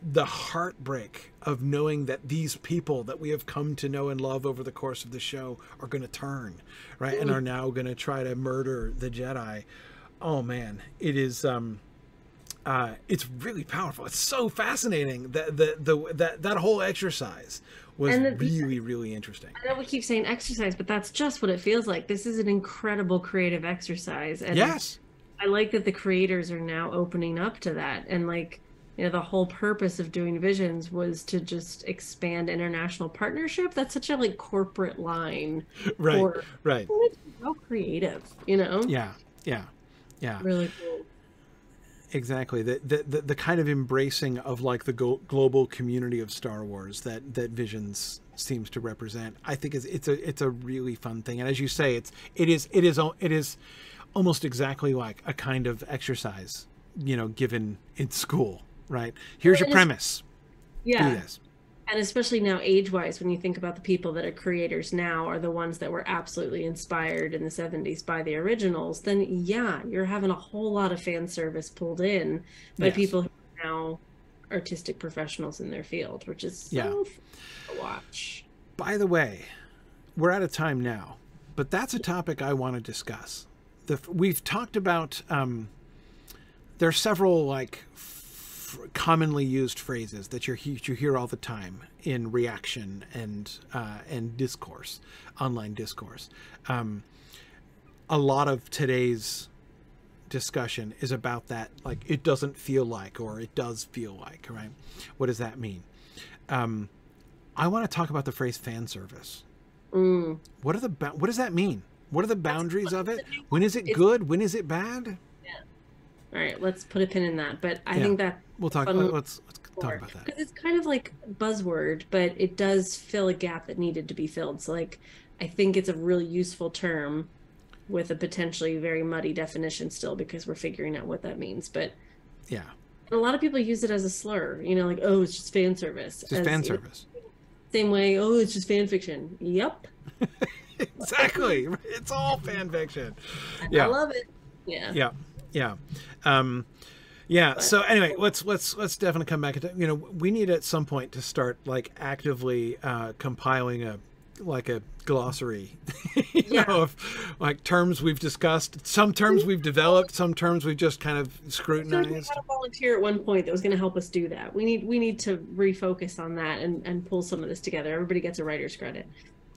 the heartbreak of knowing that these people that we have come to know and love over the course of the show are going to turn right and are now going to try to murder the jedi oh man it is um uh it's really powerful it's so fascinating that the the that that whole exercise was the- really really interesting I know we keep saying exercise, but that's just what it feels like. This is an incredible creative exercise. And yes I like that the creators are now opening up to that. And like, you know, the whole purpose of doing visions was to just expand international partnership. That's such a like corporate line. right for- right It's so creative, you know? yeah yeah yeah Really cool. exactly the, the the the kind of embracing of like the global community of Star Wars that that Visions seems to represent I think is it's a it's a really fun thing and as you say it's it is it is it is almost exactly like a kind of exercise you know given in school right here's your Well, and it's- premise do Yeah. this And especially now, age wise, when you think about the people that are creators now are the ones that were absolutely inspired in the 70s by the originals, then yeah, you're having a whole lot of fan service pulled in by Yes. people who are now artistic professionals in their field, which is so Yeah. to watch. By the way, we're out of time now, but that's a topic I want to discuss. The we've talked about. Um, there are several like commonly used phrases that you you hear all the time in reaction and uh, and discourse, online discourse. Um, a lot of today's discussion is about that like it doesn't feel like or it does feel like right? What does that mean? Um i want to talk about the phrase fan service. Mm. what are the what does that mean? What are the boundaries of it? when is it good? When is it bad All right, let's put a pin in that. But I Yeah. think that we'll talk let's, let's talk about that because it's kind of like buzzword, but it does fill a gap that needed to be filled. So, like, I think it's a really useful term with a potentially very muddy definition still because we're figuring out what that means. But yeah a lot of people use it as a slur, you know, like, oh, it's just fan service. it's just As fan service Same way, oh, it's just fan fiction. Yep. exactly it's all fan fiction Yeah. I love it. Yeah. yeah yeah um yeah so anyway let's let's let's definitely come back to you know we need at some point to start like actively uh compiling a like a glossary you Yeah. know of like terms we've discussed some terms we've developed some terms we've just kind of like we scrutinized had a volunteer at one point that was going to help us do that. We need we need to refocus on that and and pull some of this together. Everybody gets a writer's credit.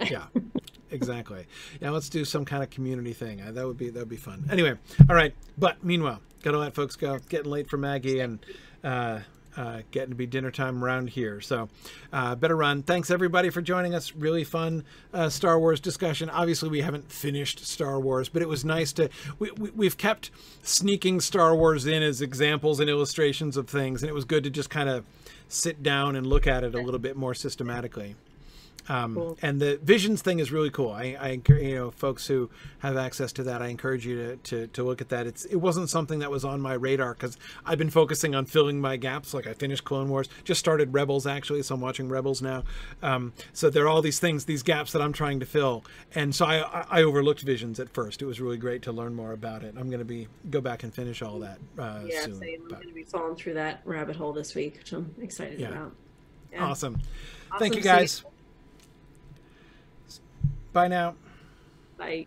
Yeah exactly yeah let's do some kind of community thing Uh, that would be that would be fun anyway all right but meanwhile gotta let folks go It's getting late for maggie and uh uh, getting to be dinner time around here, so uh, better run. Thanks everybody for joining us. Really fun uh, Star Wars discussion. Obviously, we haven't finished Star Wars, but it was nice to. We, we, we've kept sneaking Star Wars in as examples and illustrations of things, and it was good to just kind of sit down and look at it a little bit more systematically. Um, Cool. And the visions thing is really cool. I, I encourage you know folks who have access to that. I encourage you to, to, to look at that. It's it wasn't something that was on my radar because I've been focusing on filling my gaps. Like I finished Clone Wars, just started Rebels actually, so I'm watching Rebels now. Um, so there are all these things, these gaps that I'm trying to fill, and so I, I, overlooked visions at first. It was really great to learn more about it. I'm going to be go back and finish all that uh, Yeah, soon. I'm going to be falling through that rabbit hole this week, which I'm excited Yeah. about. Yeah. Awesome. Thank you Awesome. Guys. Bye now. Bye.